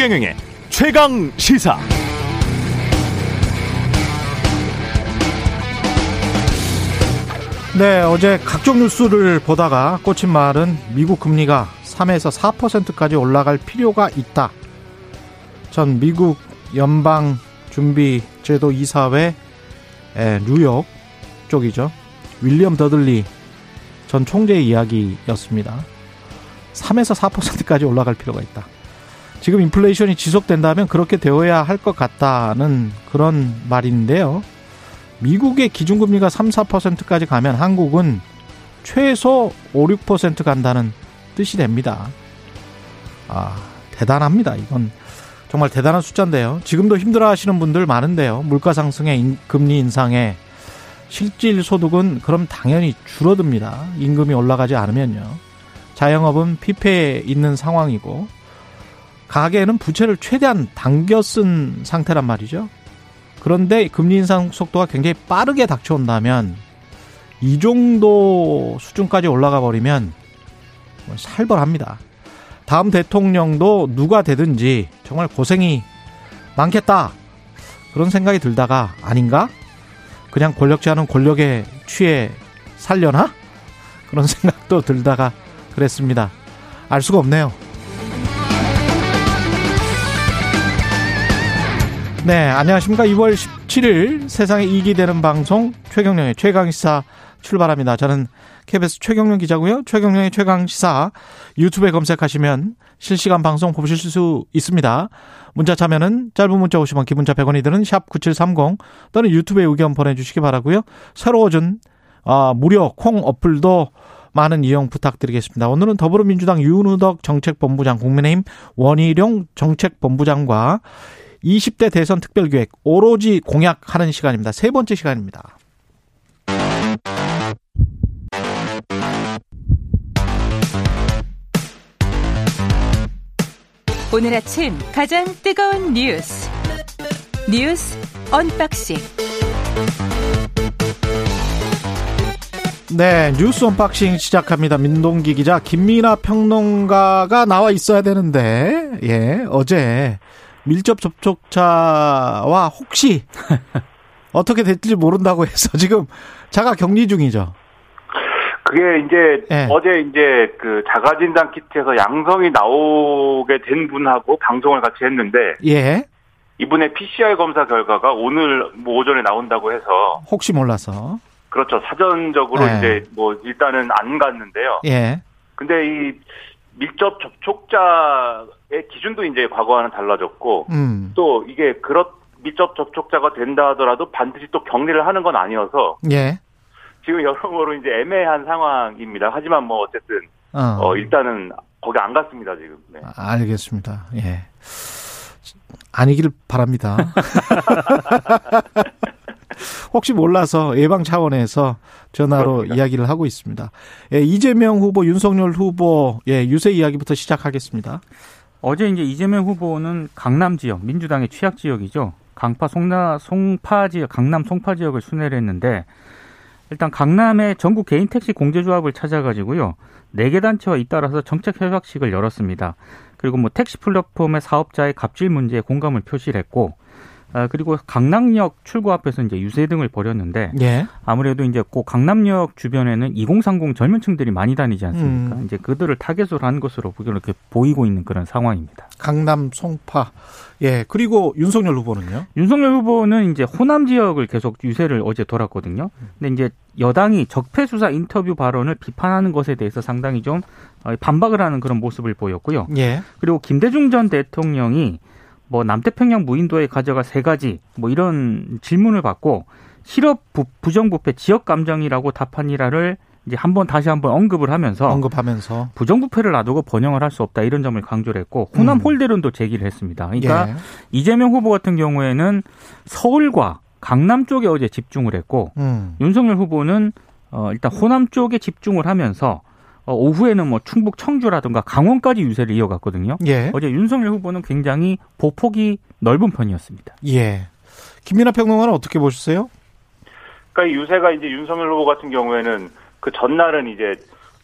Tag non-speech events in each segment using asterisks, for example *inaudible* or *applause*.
최경영의 최강 시사. 네, 어제 각종 뉴스를 보다가 꽂힌 말은 미국 금리가 3에서 4%까지 올라갈 필요가 있다. 전 미국 연방 준비 제도 이사회 뉴욕 쪽이죠. 윌리엄 더들리 전 총재의 이야기였습니다. 3에서 4%까지 올라갈 필요가 있다. 지금 인플레이션이 지속된다면 그렇게 되어야 할 것 같다는 그런 말인데요. 미국의 기준금리가 3, 4%까지 가면 한국은 최소 5, 6% 간다는 뜻이 됩니다. 아, 대단합니다. 이건 정말 대단한 숫자인데요. 지금도 힘들어 하시는 분들 많은데요. 물가 상승에 금리 인상에 실질 소득은 그럼 당연히 줄어듭니다. 임금이 올라가지 않으면요. 자영업은 피폐에 있는 상황이고 가계는 부채를 최대한 당겨 쓴 상태란 말이죠. 그런데 금리 인상 속도가 굉장히 빠르게 닥쳐온다면 이 정도 수준까지 올라가 버리면 뭐 살벌합니다. 다음 대통령도 누가 되든지 정말 고생이 많겠다. 그런 생각이 들다가 아닌가? 그냥 권력자는 권력에 취해 살려나? 그런 *laughs* 생각도 들다가 그랬습니다. 알 수가 없네요. 네, 안녕하십니까. 2월 17일 세상에 이익이 되는 방송 최경령의 최강시사 출발합니다. 저는 KBS 최경령 기자고요. 최경령의 최강시사 유튜브에 검색하시면 실시간 방송 보실 수 있습니다. 문자 참여는 짧은 문자 50원, 기본자 100원이 드는 샵9730 또는 유튜브에 의견 보내주시기 바라고요. 새로워진 아, 무료 콩 어플도 많은 이용 부탁드리겠습니다. 오늘은 더불어민주당 윤우덕 정책본부장, 국민의힘 원희룡 정책본부장과 20대 대선 특별기획 오로지 공약하는 시간입니다. 세 번째 시간입니다. 오늘 아침 가장 뜨거운 뉴스 뉴스 unboxing 네, 뉴스 unboxing 시작합니다. 민동기 기자, 김민아 평론가가 나와 있어야 되는데, 예, 어제 밀접 접촉자와 혹시 *laughs* 어떻게 될지 모른다고 해서 지금 자가 격리 중이죠. 그게 이제 네. 어제 이제 그 자가 진단 키트에서 양성이 나오게 된 분하고 방송을 같이 했는데 예. 이분의 PCR 검사 결과가 오늘 뭐 오전에 나온다고 해서 혹시 몰라서 그렇죠 사전적으로 네. 이제 뭐 일단은 안 갔는데요. 예. 근데 이 밀접 접촉자의 기준도 이제 과거와는 달라졌고 음. 또 이게 그렇 밀접 접촉자가 된다 하더라도 반드시 또 격리를 하는 건 아니어서 예. 지금 여러모로 이제 애매한 상황입니다. 하지만 뭐 어쨌든 어, 어 일단은 거기 안 갔습니다 지금. 네. 아, 알겠습니다. 예. 아니기를 바랍니다. *laughs* 혹시 몰라서 예방 차원에서 전화로 그렇습니다. 이야기를 하고 있습니다. 예, 이재명 후보, 윤석열 후보 예, 유세 이야기부터 시작하겠습니다. 어제 이제 이재명 후보는 강남 지역, 민주당의 취약 지역이죠. 강파 송나 송파 지역, 강남 송파 지역을 순회를 했는데 일단 강남의 전국 개인 택시 공제조합을 찾아가지고요. 네 개 단체와 잇따라서 정책 협약식을 열었습니다. 그리고 뭐 택시 플랫폼의 사업자의 갑질 문제에 공감을 표시를 했고 아, 그리고 강남역 출구 앞에서 이제 유세 등을 벌였는데 예. 아무래도 이제 꼭 강남역 주변에는 2030 젊은 층들이 많이 다니지 않습니까? 음. 이제 그들을 타겟으로 한 것으로 이렇게 보이고 있는 그런 상황입니다. 강남 송파. 예. 그리고 윤석열 후보는요? 윤석열 후보는 이제 호남 지역을 계속 유세를 어제 돌았거든요. 근데 이제 여당이 적폐 수사 인터뷰 발언을 비판하는 것에 대해서 상당히 좀 어, 반박을 하는 그런 모습을 보였고요. 예. 그리고 김대중 전 대통령이 뭐 남태평양 무인도에 가져갈 세 가지 뭐 이런 질문을 받고 실업 부, 부정부패 지역 감정이라고 답한이라를 이제 한번 다시 한번 언급을 하면서 언급하면서 부정부패를 놔두고 번영을 할 수 없다 이런 점을 강조를 했고 호남 음. 홀대론도 제기를 했습니다. 그러니까 예. 이재명 후보 같은 경우에는 서울과 강남 쪽에 어제 집중을 했고 음. 윤석열 후보는 어 일단 호남 쪽에 집중을 하면서 어, 오후에는 뭐 충북 청주라든가 강원까지 유세를 이어갔거든요. 예. 어제 윤석열 후보는 굉장히 보폭이 넓은 편이었습니다. 예. 김민아 평론가는 어떻게 보셨어요? 그러니까 유세가 이제 윤석열 후보 같은 경우에는 그 전날은 이제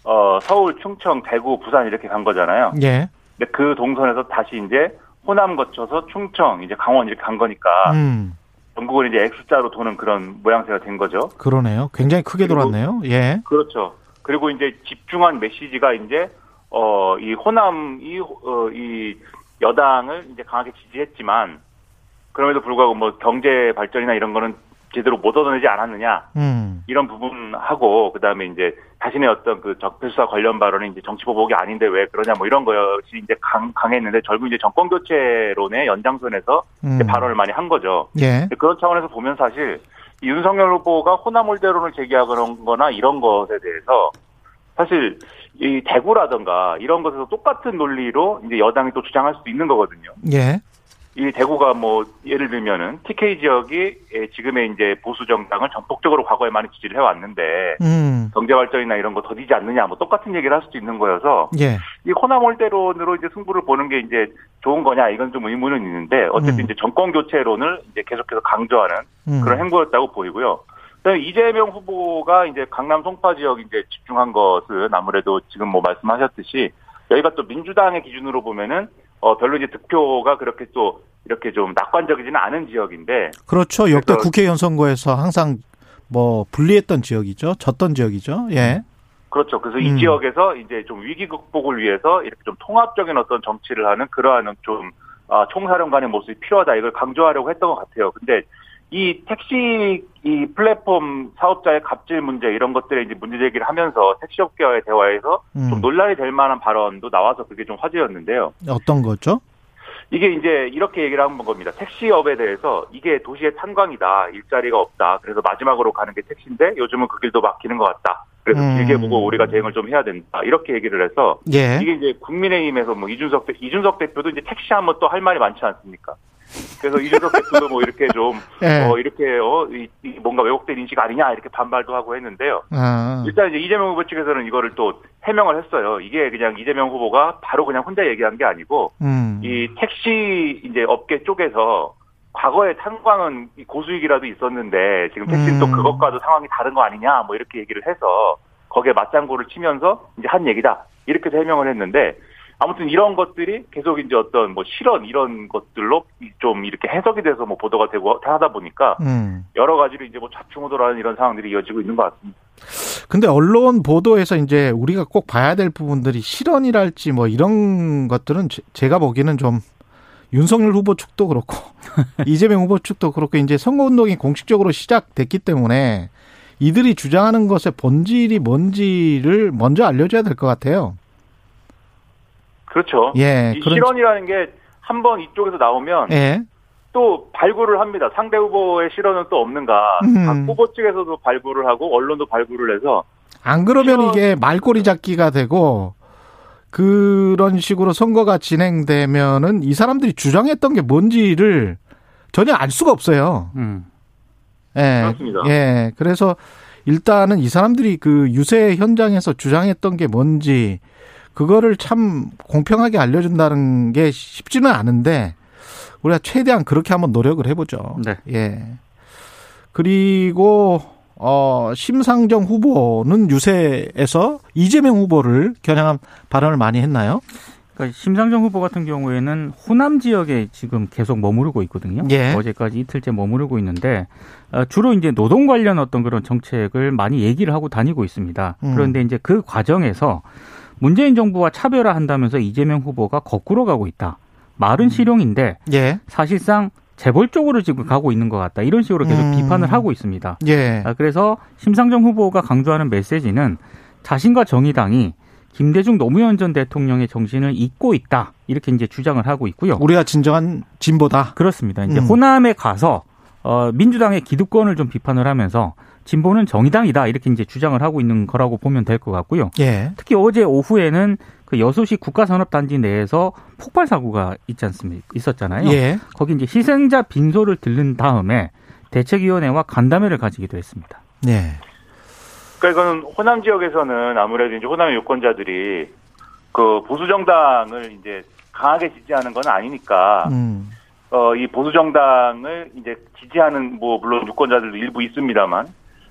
어 서울, 충청, 대구, 부산 이렇게 간 거잖아요. 예. 근데 그 동선에서 다시 이제 호남 거쳐서 충청, 이제 강원 이렇게 간 거니까 음. 전국을 이제 X자로 도는 그런 모양새가 된 거죠. 그러네요. 굉장히 크게 돌았네요. 예. 그렇죠. 그리고 이제 집중한 메시지가 이제 어 이 호남 이이 어, 이 여당을 이제 강하게 지지했지만 그럼에도 불구하고 뭐 경제 발전이나 이런 거는 제대로 못 얻어내지 않았느냐 음. 이런 부분하고 그다음에 이제 자신의 어떤 그 적폐수사 관련 발언이 이제 정치 보복이 아닌데 왜 그러냐 뭐 이런 것이 이제 강, 강했는데 결국 이제 정권 교체론의 연장선에서 음. 발언을 많이 한 거죠. 예. 그런 차원에서 보면 사실 이 윤석열 후보가 호남홀대론을 제기하거나 이런 것에 대해서 사실 이 대구라든가 이런 것에서 똑같은 논리로 이제 여당이 또 주장할 수도 있는 거거든요. 예. 이 대구가 뭐 예를 들면은 TK 지역이 지금의 이제 보수 정당을 전폭적으로 과거에 많이 지지를 해왔는데 음. 경제 발전이나 이런 거 더디지 않느냐 뭐 똑같은 얘기를 할 수도 있는 거여서 예. 이 호남 올대론으로 이제 승부를 보는 게 이제 좋은 거냐 이건 좀 의문은 있는데 어쨌든 음. 이제 정권 교체론을 이제 계속해서 강조하는 음. 그런 행보였다고 보이고요. 그다음에 이재명 후보가 이제 강남 송파 지역 이제 집중한 것은 아무래도 지금 뭐 말씀하셨듯이 여기가 또 민주당의 기준으로 보면은 어, 별로 이제 득표가 그렇게 또 이렇게 좀 낙관적이지는 않은 지역인데. 그렇죠. 역대 국회의원 선거에서 항상 뭐 불리했던 지역이죠. 졌던 지역이죠. 예. 그렇죠. 그래서 음. 이 지역에서 이제 좀 위기 극복을 위해서 이렇게 좀 통합적인 어떤 정치를 하는 그러한 좀 아, 총사령관의 모습이 필요하다 이걸 강조하려고 했던 것 같아요. 근데 이 택시 이 플랫폼 사업자의 갑질 문제 이런 것들에 이제 문제 제기를 하면서 택시업계와의 대화에서 음. 좀 논란이 될 만한 발언도 나와서 그게 좀 화제였는데요. 어떤 거죠? 이게 이제 이렇게 얘기를 한 겁니다. 택시업에 대해서 이게 도시의 탄광이다. 일자리가 없다. 그래서 마지막으로 가는 게 택시인데 요즘은 그 길도 막히는 것 같다. 그래서 음. 길게 보고 우리가 대응을 좀 해야 된다. 이렇게 얘기를 해서 예. 이게 이제 국민의힘에서 뭐 이준석 대, 이준석 대표도 이제 택시 하면 또 할 말이 많지 않습니까? 그래서 이준석 대표도 뭐 이렇게 좀, 네. 어, 이렇게, 어, 이, 이 뭔가 왜곡된 인식 아니냐, 이렇게 반발도 하고 했는데요. 아. 일단 이제 이재명 후보 측에서는 이거를 또 해명을 했어요. 이게 그냥 이재명 후보가 바로 그냥 혼자 얘기한 게 아니고, 음. 이 택시 이제 업계 쪽에서 과거에 탄광은 고수익이라도 있었는데, 지금 택시는 음. 또 그것과도 상황이 다른 거 아니냐, 뭐 이렇게 얘기를 해서, 거기에 맞장구를 치면서 이제 한 얘기다. 이렇게 해명을 했는데, 아무튼 이런 것들이 계속 이제 어떤 뭐 실언 이런 것들로 좀 이렇게 해석이 돼서 뭐 보도가 되고 하다 보니까 음. 여러 가지로 이제 뭐 좌충우돌하는 이런 상황들이 이어지고 있는 것 같습니다. 근데 언론 보도에서 이제 우리가 꼭 봐야 될 부분들이 실언이랄지 뭐 이런 것들은 제가 보기에는 좀 윤석열 후보 측도 그렇고 *laughs* 이재명 후보 측도 그렇고 이제 선거운동이 공식적으로 시작됐기 때문에 이들이 주장하는 것의 본질이 뭔지를 먼저 알려줘야 될 것 같아요. 그렇죠. 예. 이 그런... 실언이라는 게 한 번 이쪽에서 나오면 예. 또 발굴을 합니다. 상대 후보의 실언은 또 없는가. 음. 각 후보 측에서도 발굴을 하고 언론도 발굴을 해서 안 그러면 실언... 이게 말꼬리 잡기가 되고 그런 식으로 선거가 진행되면은 이 사람들이 주장했던 게 뭔지를 전혀 알 수가 없어요. 음. 예. 그렇습니다. 예. 그래서 일단은 이 사람들이 그 유세 현장에서 주장했던 게 뭔지 그거를 참 공평하게 알려준다는 게 쉽지는 않은데 우리가 최대한 그렇게 한번 노력을 해보죠. 네. 예. 그리고 어 심상정 후보는 유세에서 이재명 후보를 겨냥한 발언을 많이 했나요? 그러니까 심상정 후보 같은 경우에는 호남 지역에 지금 계속 머무르고 있거든요. 예. 어제까지 이틀째 머무르고 있는데 어, 주로 이제 노동 관련 어떤 그런 정책을 많이 얘기를 하고 다니고 있습니다. 음. 그런데 이제 그 과정에서 문재인 정부와 차별화한다면서 이재명 후보가 거꾸로 가고 있다. 말은 음. 실용인데 예. 사실상 재벌 쪽으로 지금 가고 있는 것 같다. 이런 식으로 계속 음. 비판을 하고 있습니다. 예. 아, 그래서 심상정 후보가 강조하는 메시지는 자신과 정의당이 김대중 노무현 전 대통령의 정신을 잊고 있다. 이렇게 이제 주장을 하고 있고요. 우리가 진정한 진보다. 그렇습니다. 이제 음. 호남에 가서 어 민주당의 기득권을 좀 비판을 하면서 진보는 정의당이다 이렇게 이제 주장을 하고 있는 거라고 보면 될 것 같고요. 예. 특히 어제 오후에는 그 여수시 국가산업단지 내에서 폭발 사고가 있지 않습니까? 있었잖아요. 예. 거기 이제 희생자 빈소를 들른 다음에 대책위원회와 간담회를 가지기도 했습니다. 네. 그러니까 이거는 호남 지역에서는 아무래도 이제 호남의 유권자들이 그 보수 정당을 이제 강하게 지지하는 건 아니니까 음. 어, 이 보수 정당을 이제 지지하는 뭐 물론 유권자들도 일부 있습니다만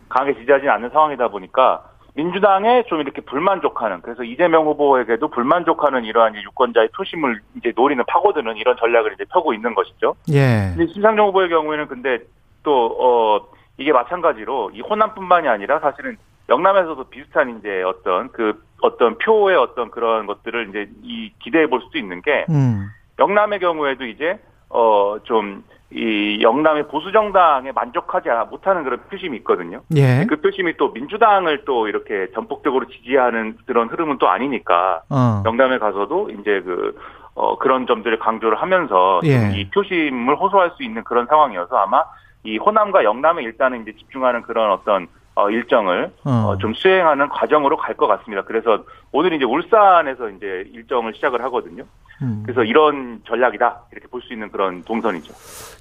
강하게 지지하지 않는 상황이다 보니까 민주당에 좀 이렇게 불만족하는 그래서 이재명 후보에게도 불만족하는 이러한 유권자의 표심을 이제 노리는 파고드는 이런 전략을 이제 펴고 있는 것이죠. 예. 근데 심상정 후보의 경우에는 근데 또 어 이게 마찬가지로 이 호남뿐만이 아니라 사실은 영남에서도 비슷한 이제 어떤 그 어떤 표의 어떤 그런 것들을 이제 이 기대해 볼 수도 있는 게 음. 영남의 경우에도 이제 어좀 이 영남의 보수 정당에 만족하지 못하는 그런 표심이 있거든요. 예. 그 표심이 또 민주당을 또 이렇게 전폭적으로 지지하는 그런 흐름은 또 아니니까 어. 영남에 가서도 이제 그 어, 그런 점들을 강조를 하면서 예. 이 표심을 호소할 수 있는 그런 상황이어서 아마 이 호남과 영남에 일단은 이제 집중하는 그런 어떤 어, 일정을 어. 어, 좀 수행하는 과정으로 갈 것 같습니다. 그래서 오늘 이제 울산에서 이제 일정을 시작을 하거든요. 음. 그래서 이런 전략이다 이렇게 볼 수 있는 그런 동선이죠.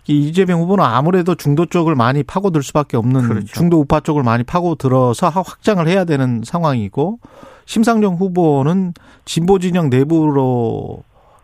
이재명 후보는 아무래도 중도 쪽을 많이 파고들 수밖에 없는 그렇죠. 중도 우파 쪽을 많이 파고들어서 확장을 해야 되는 상황이고 심상정 후보는 진보 진영 내부로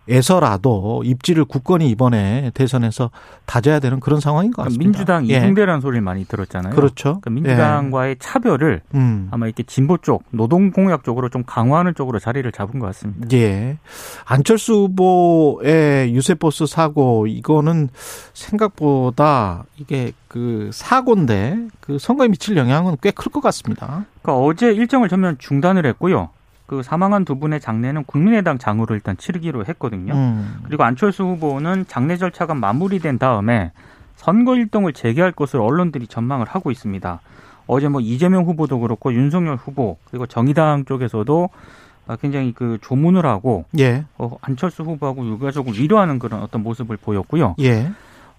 에서라도 입지를 굳건히 이번에 대선에서 다져야 되는 그런 상황인 것 같습니다. 민주당 예. 이승대라는 소리를 많이 들었잖아요. 그렇죠. 그러니까 민주당과의 예. 차별을 음. 아마 이렇게 진보 쪽, 노동 공약 쪽으로 좀 강화하는 쪽으로 자리를 잡은 것 같습니다. 예. 안철수 후보의 유세버스 사고 이거는 생각보다 이게 그 사고인데 그 선거에 미칠 영향은 꽤 클 것 같습니다. 그러니까 어제 일정을 전면 중단을 했고요. 그 사망한 두 분의 장례는 국민의당 장으로 일단 치르기로 했거든요. 음. 그리고 안철수 후보는 장례 절차가 마무리된 다음에 선거 일동을 재개할 것으로 언론들이 전망을 하고 있습니다. 어제 뭐 이재명 후보도 그렇고 윤석열 후보 그리고 정의당 쪽에서도 굉장히 그 조문을 하고 예. 어, 안철수 후보하고 유가족을 위로하는 그런 어떤 모습을 보였고요. 예.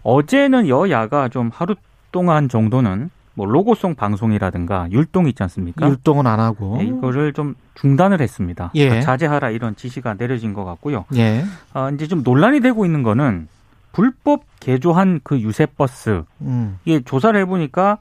어제는 여야가 좀 하루 동안 정도는 뭐 로고송 방송이라든가 율동 있지 않습니까? 율동은 안 하고 네, 이거를 좀 중단을 했습니다. 예. 그러니까 자제하라 이런 지시가 내려진 것 같고요. 예. 어, 이제 좀 논란이 되고 있는 거는 불법 개조한 그 유세 버스 음. 이게 조사를 해보니까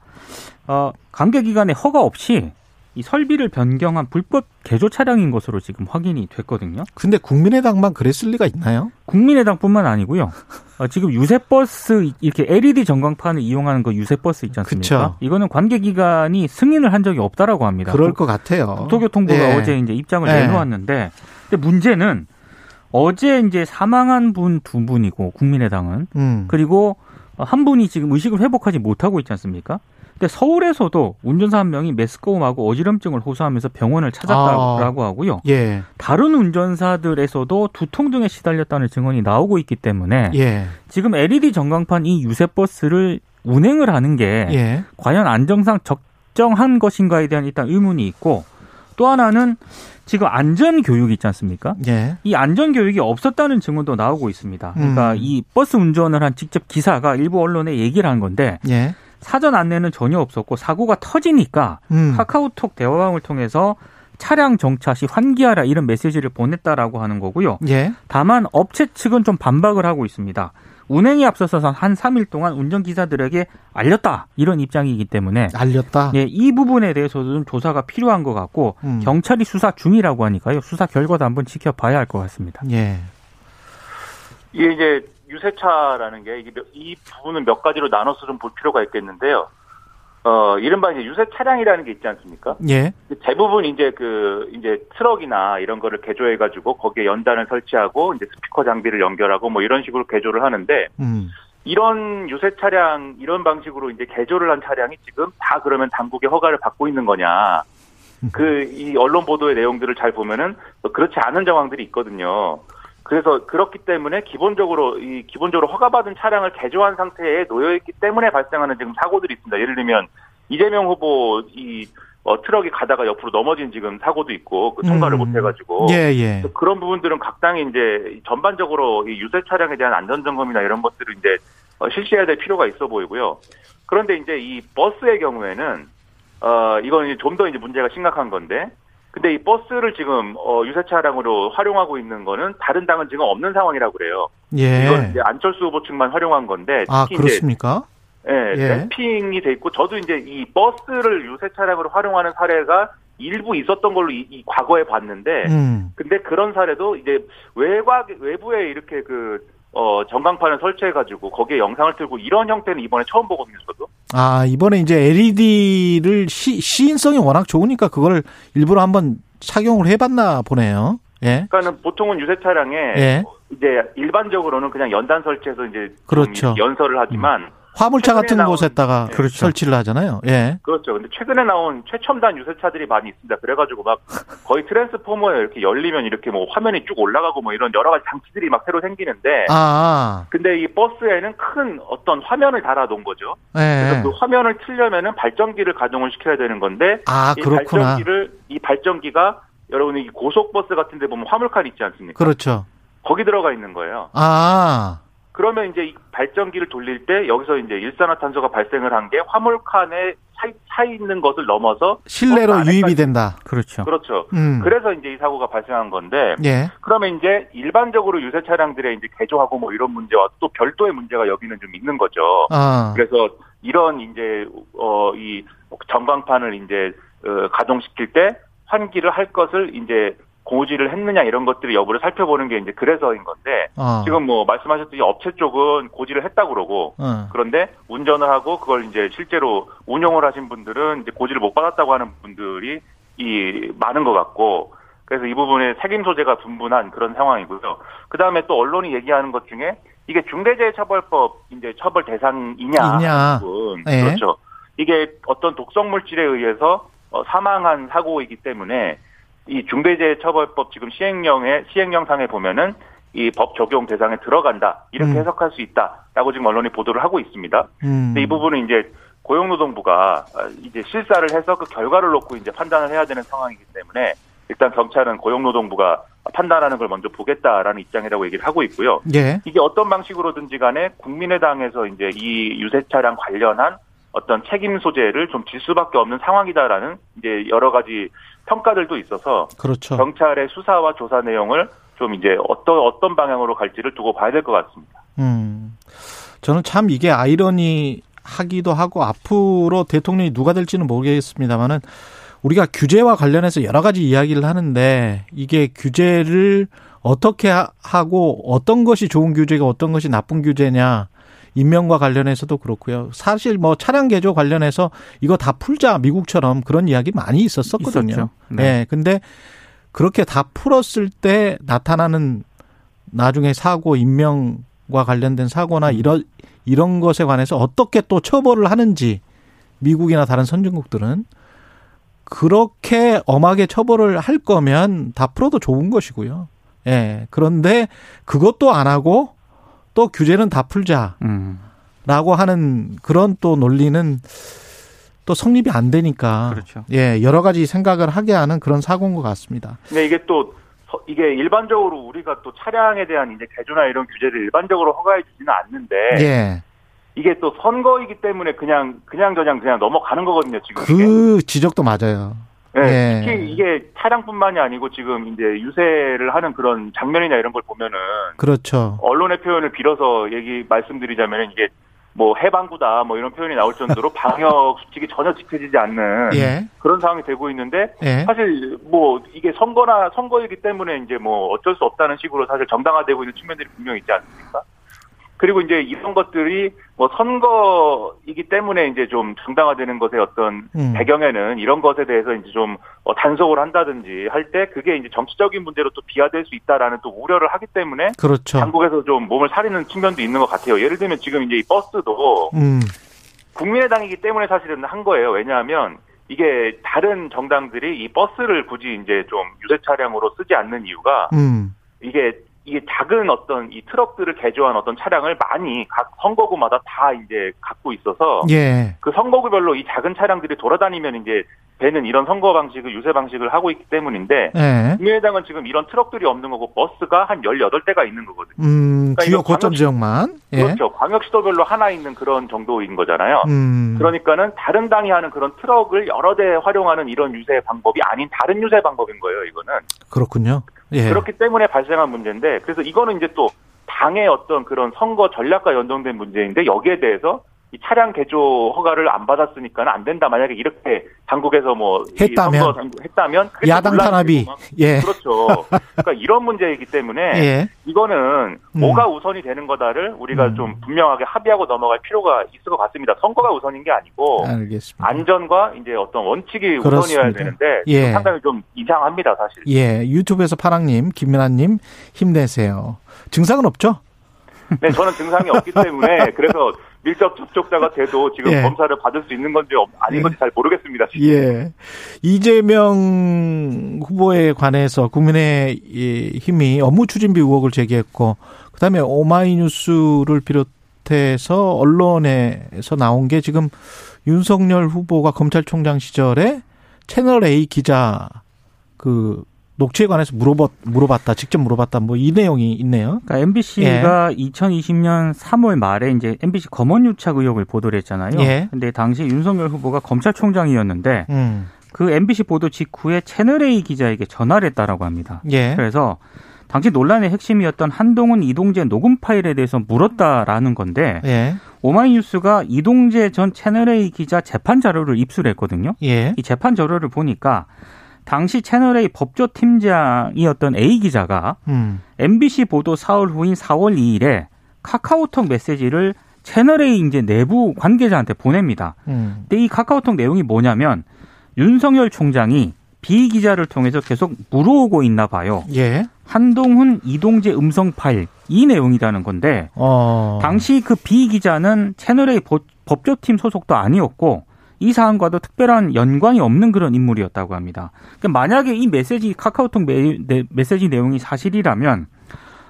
어, 관계 기관의 허가 없이 이 설비를 변경한 불법 개조 차량인 것으로 지금 확인이 됐거든요. 근데 국민의당만 그랬을 리가 있나요? 국민의당뿐만 아니고요. 어, 지금 유세버스 이렇게 LED 전광판을 이용하는 그 유세버스 있지 않습니까? 그쵸. 이거는 관계기관이 승인을 한 적이 없다라고 합니다. 그럴 것 같아요. 국토교통부가 네. 어제 이제 입장을 네. 내놓았는데, 근데 문제는 어제 이제 사망한 분 두 분이고 국민의당은 음. 그리고 한 분이 지금 의식을 회복하지 못하고 있지 않습니까? 근데 서울에서도 운전사 한 명이 메스꺼움하고 어지럼증을 호소하면서 병원을 찾았다고 아, 하고요. 예. 다른 운전사들에서도 두통 등에 시달렸다는 증언이 나오고 있기 때문에 예. 지금 LED 전광판 이 유세 버스를 운행을 하는 게 예. 과연 안정상 적정한 것인가에 대한 일단 의문이 있고 또 하나는 지금 안전 교육이 있지 않습니까? 예. 이 안전 교육이 없었다는 증언도 나오고 있습니다. 그러니까 음. 이 버스 운전을 한 직접 기사가 일부 언론에 얘기를 한 건데 예. 사전 안내는 전혀 없었고 사고가 터지니까 음. 카카오톡 대화방을 통해서 차량 정차 시 환기하라 이런 메시지를 보냈다라고 하는 거고요. 예. 다만 업체 측은 좀 반박을 하고 있습니다. 운행에 앞서서 한 3일 동안 운전기사들에게 알렸다 이런 입장이기 때문에 알렸다. 예, 이 부분에 대해서도 좀 조사가 필요한 것 같고 음. 경찰이 수사 중이라고 하니까요. 수사 결과도 한번 지켜봐야 할 것 같습니다. 예. 이게 이제 유세차라는 게 이 부분은 몇 가지로 나눠서 좀 볼 필요가 있겠는데요. 어, 이른바 이제 유세 차량이라는 게 있지 않습니까? 예. 대부분 이제 그, 이제 트럭이나 이런 거를 개조해가지고 거기에 연단을 설치하고 이제 스피커 장비를 연결하고 뭐 이런 식으로 개조를 하는데, 음. 이런 유세 차량, 이런 방식으로 이제 개조를 한 차량이 지금 다 그러면 당국의 허가를 받고 있는 거냐. 음. 그, 이 언론 보도의 내용들을 잘 보면은 그렇지 않은 정황들이 있거든요. 그래서 그렇기 때문에 기본적으로 이 기본적으로 허가받은 차량을 개조한 상태에 놓여 있기 때문에 발생하는 지금 사고들이 있습니다. 예를 들면 이재명 후보 이 어, 트럭이 가다가 옆으로 넘어진 지금 사고도 있고 그 통과를 음. 못 해가지고 예, 예. 그런 부분들은 각 당이 이제 전반적으로 이 유세 차량에 대한 안전 점검이나 이런 것들을 이제 어, 실시해야 될 필요가 있어 보이고요. 그런데 이제 이 버스의 경우에는 어 이건 좀 더 이제 문제가 심각한 건데 근데 이 버스를 지금 어, 유세 차량으로 활용하고 있는 거는 다른 당은 지금 없는 상황이라고 그래요. 예. 이건 이제 안철수 후보 측만 활용한 건데 아 그렇습니까? 이제, 예, 예. 램핑이 돼 있고 저도 이제 이 버스를 유세 차량으로 활용하는 사례가 일부 있었던 걸로 이, 이 과거에 봤는데, 음. 근데 그런 사례도 이제 외곽 외부에 이렇게 그 어, 전광판을 설치해가지고 거기에 영상을 틀고 이런 형태는 이번에 처음 보거든요, 저도. 아, 이번에 이제 LED를 시, 시인성이 워낙 좋으니까 그걸 일부러 한번 착용을 해봤나 보네요. 예. 그러니까는 보통은 유세 차량에 예. 이제 일반적으로는 그냥 연단 설치해서 이제 그렇죠. 연설을 하지만 음. 화물차 같은 나온, 곳에다가 네. 그렇죠. 설치를 하잖아요. 예. 그렇죠. 근데 최근에 나온 최첨단 유세차들이 많이 있습니다. 그래가지고 막 거의 트랜스포머에 이렇게 열리면 이렇게 뭐 화면이 쭉 올라가고 뭐 이런 여러 가지 장치들이 막 새로 생기는데. 아. 근데 이 버스에는 큰 어떤 화면을 달아놓은 거죠. 예. 그래서 그 화면을 틀려면은 발전기를 가동을 시켜야 되는 건데. 아, 이 그렇구나. 발전기를 이 발전기가 여러분이 고속버스 같은 데 보면 화물칸 있지 않습니까? 그렇죠. 거기 들어가 있는 거예요. 아. 그러면 이제 이 발전기를 돌릴 때 여기서 이제 일산화탄소가 발생을 한 게 화물칸에 차, 있는 것을 넘어서 실내로 유입이 된다. 그렇죠. 그렇죠. 음. 그래서 이제 이 사고가 발생한 건데 예. 그러면 이제 일반적으로 유세 차량들의 이제 개조하고 뭐 이런 문제와 또 별도의 문제가 여기는 좀 있는 거죠. 아. 그래서 이런 이제 어 이 전광판을 이제 어, 가동시킬 때 환기를 할 것을 이제 고지를 했느냐 이런 것들을 여부를 살펴보는 게 이제 그래서인 건데 어. 지금 뭐 말씀하셨듯이 업체 쪽은 고지를 했다 그러고 어. 그런데 운전을 하고 그걸 이제 실제로 운영을 하신 분들은 이제 고지를 못 받았다고 하는 분들이 이 많은 것 같고 그래서 이 부분에 책임 소재가 분분한 그런 상황이고요. 그 다음에 또 언론이 얘기하는 것 중에 이게 중대재해처벌법 이제 처벌 대상이냐 부분 네. 그렇죠. 이게 어떤 독성 물질에 의해서 어, 사망한 사고이기 때문에 이 중대재해처벌법 지금 시행령에 시행령상에 보면은 이 법 적용 대상에 들어간다 이렇게 음. 해석할 수 있다라고 지금 언론이 보도를 하고 있습니다. 음. 근데 이 부분은 이제 고용노동부가 이제 실사를 해서 그 결과를 놓고 이제 판단을 해야 되는 상황이기 때문에 일단 경찰은 고용노동부가 판단하는 걸 먼저 보겠다라는 입장이라고 얘기를 하고 있고요. 예. 이게 어떤 방식으로든지 간에 국민의당에서 이제 이 유세 차량 관련한 어떤 책임 소재를 좀 질 수밖에 없는 상황이다라는 이제 여러 가지 평가들도 있어서 그렇죠. 경찰의 수사와 조사 내용을 좀 이제 어떤 어떤 방향으로 갈지를 두고 봐야 될 것 같습니다. 음, 저는 참 이게 아이러니 하기도 하고 앞으로 대통령이 누가 될지는 모르겠습니다만은 우리가 규제와 관련해서 여러 가지 이야기를 하는데 이게 규제를 어떻게 하고 어떤 것이 좋은 규제가 어떤 것이 나쁜 규제냐 인명과 관련해서도 그렇고요. 사실 뭐 차량 개조 관련해서 이거 다 풀자 미국처럼 그런 이야기 많이 있었었거든요. 있었죠. 네. 네. 근데 그렇게 다 풀었을 때 나타나는 나중에 사고 인명과 관련된 사고나 음. 이런 이런 것에 관해서 어떻게 또 처벌을 하는지 미국이나 다른 선진국들은 그렇게 엄하게 처벌을 할 거면 다 풀어도 좋은 것이고요. 예. 그런데 그것도 안 하고 또 규제는 다 풀자라고 음. 하는 그런 또 논리는 또 성립이 안 되니까 그렇죠. 예 여러 가지 생각을 하게 하는 그런 사고인 것 같습니다. 네 이게 또 이게 일반적으로 우리가 또 차량에 대한 이제 개조나 이런 규제를 일반적으로 허가해 주지는 않는데 예. 이게 또 선거이기 때문에 그냥 그냥 저냥 그냥 넘어가는 거거든요 지금. 그 이게. 지적도 맞아요. 네, 예. 특히 이게 차량뿐만이 아니고 지금 이제 유세를 하는 그런 장면이나 이런 걸 보면은 그렇죠. 언론의 표현을 빌어서 얘기 말씀드리자면은 이게 뭐 해방구다 뭐 이런 표현이 나올 정도로 *laughs* 방역 수칙이 전혀 지켜지지 않는 예. 그런 상황이 되고 있는데 예. 사실 뭐 이게 선거나 선거이기 때문에 이제 뭐 어쩔 수 없다는 식으로 사실 정당화되고 있는 측면들이 분명히 있지 않습니까? 그리고 이제 이런 것들이 뭐 선거이기 때문에 이제 좀 정당화되는 것의 어떤 음. 배경에는 이런 것에 대해서 이제 좀 어, 단속을 한다든지 할 때 그게 이제 정치적인 문제로 또 비화될 수 있다라는 또 우려를 하기 때문에 그렇죠. 당국에서 좀 몸을 사리는 측면도 있는 것 같아요. 예를 들면 지금 이제 이 버스도 음. 국민의당이기 때문에 사실은 한 거예요. 왜냐하면 이게 다른 정당들이 이 버스를 굳이 이제 좀 유세 차량으로 쓰지 않는 이유가 음. 이게 이게 작은 어떤 이 트럭들을 개조한 어떤 차량을 많이 각 선거구마다 다 이제 갖고 있어서 예. 그 선거구별로 이 작은 차량들이 돌아다니면 이제 되는 이런 선거 방식을 유세 방식을 하고 있기 때문인데 예. 국민의당은 지금 이런 트럭들이 없는 거고 버스가 한 18대가 있는 거거든요. 음, 그러니까 주요 고점 지역만. 예. 그렇죠. 광역시도별로 하나 있는 그런 정도인 거잖아요. 음. 그러니까는 다른 당이 하는 그런 트럭을 여러 대 활용하는 이런 유세 방법이 아닌 다른 유세 방법인 거예요, 이거는. 그렇군요. 예. 그렇기 때문에 발생한 문제인데 그래서 이거는 이제 또 당의 어떤 그런 선거 전략과 연동된 문제인데 여기에 대해서 이 차량 개조 허가를 안 받았으니까 안 된다. 만약에 이렇게 당국에서 뭐 했다면 당국 했다면 야당 탄압이 예 그렇죠. 그러니까 이런 문제이기 때문에 *laughs* 예. 이거는 음. 뭐가 우선이 되는 거다를 우리가 음. 좀 분명하게 합의하고 넘어갈 필요가 있을 것 같습니다. 선거가 우선인 게 아니고 알겠습니다. 안전과 이제 어떤 원칙이 그렇습니다. 우선이어야 되는데 예. 상당히 좀 이상합니다, 사실. 예, 유튜브에서 파랑님, 김민아님 힘내세요. 증상은 없죠? 네, 저는 증상이 없기 때문에 그래서 밀접 접촉자가 돼도 지금 예. 검사를 받을 수 있는 건지 아닌 예. 건지 잘 모르겠습니다. 지금. 예. 이재명 후보에 관해서 국민의힘이 업무 추진비 의혹을 제기했고 그다음에 오마이뉴스를 비롯해서 언론에서 나온 게 지금 윤석열 후보가 검찰총장 시절에 채널 A 기자 그 녹취에 관해서 물어봤, 물어봤다, 직접 물어봤다, 뭐 이 내용이 있네요. 그러니까 MBC가 예. 2020년 3월 말에 이제 MBC 검언유착 의혹을 보도를 했잖아요. 예. 근데 당시 윤석열 후보가 검찰총장이었는데 음. 그 MBC 보도 직후에 채널A 기자에게 전화를 했다라고 합니다. 예. 그래서 당시 논란의 핵심이었던 한동훈 이동재 녹음 파일에 대해서 물었다라는 건데 예. 오마이뉴스가 이동재 전 채널A 기자 재판 자료를 입수했거든요. 예. 이 재판 자료를 보니까 당시 채널A 법조팀장이었던 A 기자가 음. MBC 보도 사흘 후인 4월 2일에 카카오톡 메시지를 채널A 이제 내부 관계자한테 보냅니다. 음. 근데 이 카카오톡 내용이 뭐냐면 윤석열 총장이 B 기자를 통해서 계속 물어오고 있나 봐요. 예. 한동훈 이동재 음성 파일 이 내용이라는 건데 어. 당시 그 B 기자는 채널A 법조팀 소속도 아니었고 이 사안과도 특별한 연관이 없는 그런 인물이었다고 합니다. 그러니까 만약에 이 메시지 카카오톡 메, 메시지 내용이 사실이라면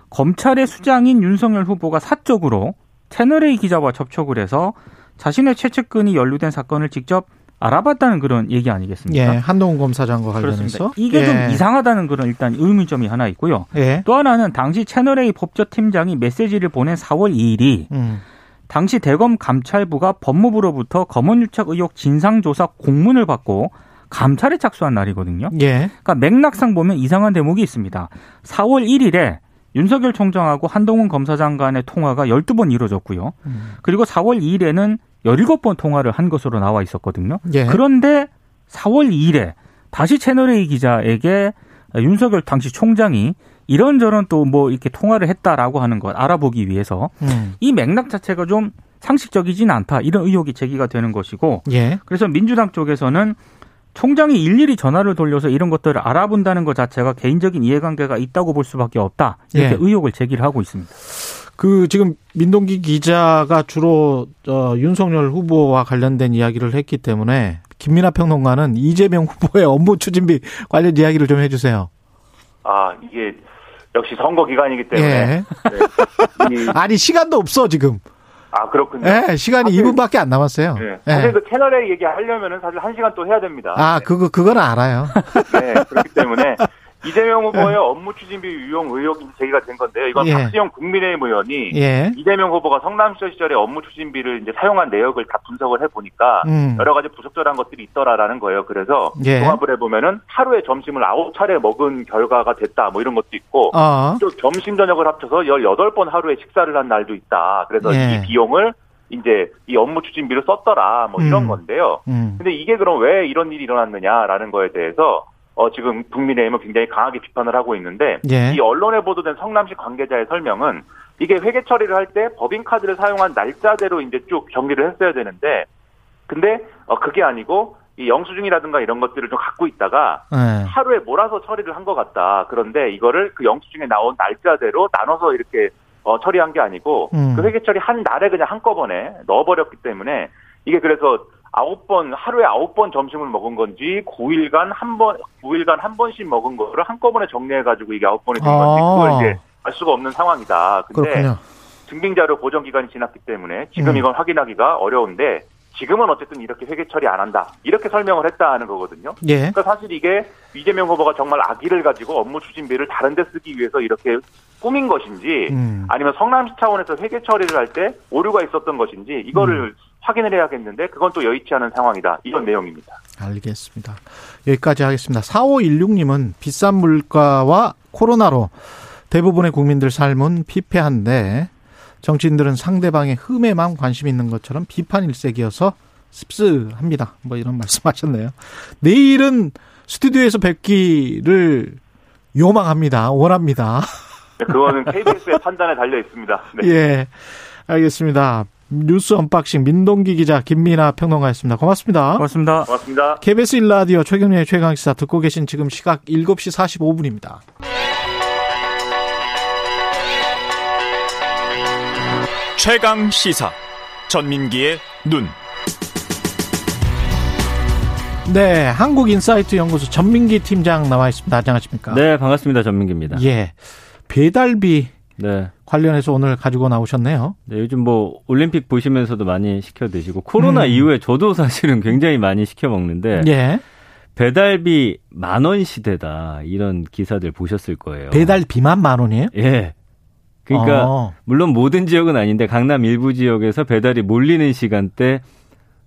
검찰의 수장인 윤석열 후보가 사적으로 채널A 기자와 접촉을 해서 자신의 최측근이 연루된 사건을 직접 알아봤다는 그런 얘기 아니겠습니까? 예, 한동훈 검사장과 관련해서 그렇습니다. 이게 예. 좀 이상하다는 그런 일단 의문점이 하나 있고요. 예. 또 하나는 당시 채널A 법조팀장이 메시지를 보낸 4월 2일이 음. 당시 대검 감찰부가 법무부로부터 검언유착 의혹 진상조사 공문을 받고 감찰에 착수한 날이거든요. 예. 그러니까 맥락상 보면 이상한 대목이 있습니다. 4월 1일에 윤석열 총장하고 한동훈 검사장 간의 통화가 12번 이루어졌고요. 음. 그리고 4월 2일에는 17번 통화를 한 것으로 나와 있었거든요. 예. 그런데 4월 2일에 다시 채널A 기자에게 윤석열 당시 총장이 이런저런 또 뭐 이렇게 통화를 했다라고 하는 것 알아보기 위해서 음. 이 맥락 자체가 좀 상식적이진 않다 이런 의혹이 제기가 되는 것이고 예. 그래서 민주당 쪽에서는 총장이 일일이 전화를 돌려서 이런 것들을 알아본다는 것 자체가 개인적인 이해관계가 있다고 볼 수밖에 없다 이렇게 예. 의혹을 제기를 하고 있습니다. 그 지금 민동기 기자가 주로 어, 윤석열 후보와 관련된 이야기를 했기 때문에 김민하 평론가는 이재명 후보의 업무 추진비 관련 이야기를 좀 해주세요. 아 이게 역시 선거 기간이기 때문에. 예. 네. *laughs* 아니 시간도 없어 지금. 아 그렇군요. 네, 시간이 사실, 2분밖에 안 남았어요. 네. 사실 네. 그 채널에 얘기하려면은 사실 1 시간 또 해야 됩니다. 아 그거 그거는 알아요. 네 그렇기 때문에 이재명 후보의 업무 추진비 유용 의혹이 제기가 된 건데요. 이건 예. 박수영 국민의힘 의원이 예. 이재명 후보가 성남시절 시절에 업무 추진비를 이제 사용한 내역을 다 분석을 해보니까 음. 여러 가지 부적절한 것들이 있더라라는 거예요. 그래서 예. 종합을 해보면은 하루에 점심을 9차례 먹은 결과가 됐다 뭐 이런 것도 있고 어. 또 점심 저녁을 합쳐서 18번 하루에 식사를 한 날도 있다. 그래서 예. 이 비용을 이제 이 업무 추진비를 썼더라 뭐 이런 음. 건데요. 음. 근데 이게 그럼 왜 이런 일이 일어났느냐라는 거에 대해서 어, 지금 국민의힘은 굉장히 강하게 비판을 하고 있는데 예. 이 언론에 보도된 성남시 관계자의 설명은 이게 회계 처리를 할 때 법인카드를 사용한 날짜대로 이제 쭉 정리를 했어야 되는데 근데 어, 그게 아니고 이 영수증이라든가 이런 것들을 좀 갖고 있다가 네. 하루에 몰아서 처리를 한 것 같다. 그런데 이거를 그 영수증에 나온 날짜대로 나눠서 이렇게 어, 처리한 게 아니고 음. 그 회계 처리 한 날에 그냥 한꺼번에 넣어버렸기 때문에 이게 그래서 아홉 번 하루에 아홉 번 점심을 먹은 건지 9일간 한 번, 9일간 한 번씩 먹은 거를 한꺼번에 정리해가지고 이게 아홉 번이 된 건지 아. 그걸 이제 알 수가 없는 상황이다. 근데 그렇군요. 증빙자료 보정 기간이 지났기 때문에 지금 음. 이건 확인하기가 어려운데 지금은 어쨌든 이렇게 회계 처리 안 한다. 이렇게 설명을 했다는 거거든요. 예. 그러니까 사실 이게 이재명 후보가 정말 악의를 가지고 업무 추진비를 다른 데 쓰기 위해서 이렇게 꾸민 것인지 음. 아니면 성남시 차원에서 회계 처리를 할 때 오류가 있었던 것인지 이거를 음. 확인을 해야겠는데 그건 또 여의치 않은 상황이다. 이런 내용입니다. 알겠습니다. 여기까지 하겠습니다. 4516님은 비싼 물가와 코로나로 대부분의 국민들 삶은 피폐한데 정치인들은 상대방의 흠에만 관심 있는 것처럼 비판 일색이어서 씁쓸합니다. 뭐 이런 *laughs* 말씀하셨네요. 내일은 스튜디오에서 뵙기를 요망합니다. 원합니다. 네, 그거는 KBS의 판단에 달려 있습니다. *laughs* 네. 예. 알겠습니다. 뉴스 unboxing 민동기 기자 김민아 평론가였습니다. 고맙습니다. 고맙습니다. 고맙습니다. KBS 1라디오 최경영의 최강시사 듣고 계신 지금 시각 7시 45분입니다. 최강 시사 전민기의 눈. 네, 한국인사이트 연구소 전민기 팀장 나와 있습니다. 안녕하십니까? 네, 반갑습니다. 전민기입니다. 예. 배달비 네. 관련해서 오늘 가지고 나오셨네요. 네, 요즘 뭐 올림픽 보시면서도 많이 시켜 드시고 코로나 음. 이후에 저도 사실은 굉장히 많이 시켜 먹는데 예. 배달비 만 원 시대다 이런 기사들 보셨을 거예요. 배달비만 만 원이에요? 예. 그러니까 어. 물론 모든 지역은 아닌데 강남 일부 지역에서 배달이 몰리는 시간대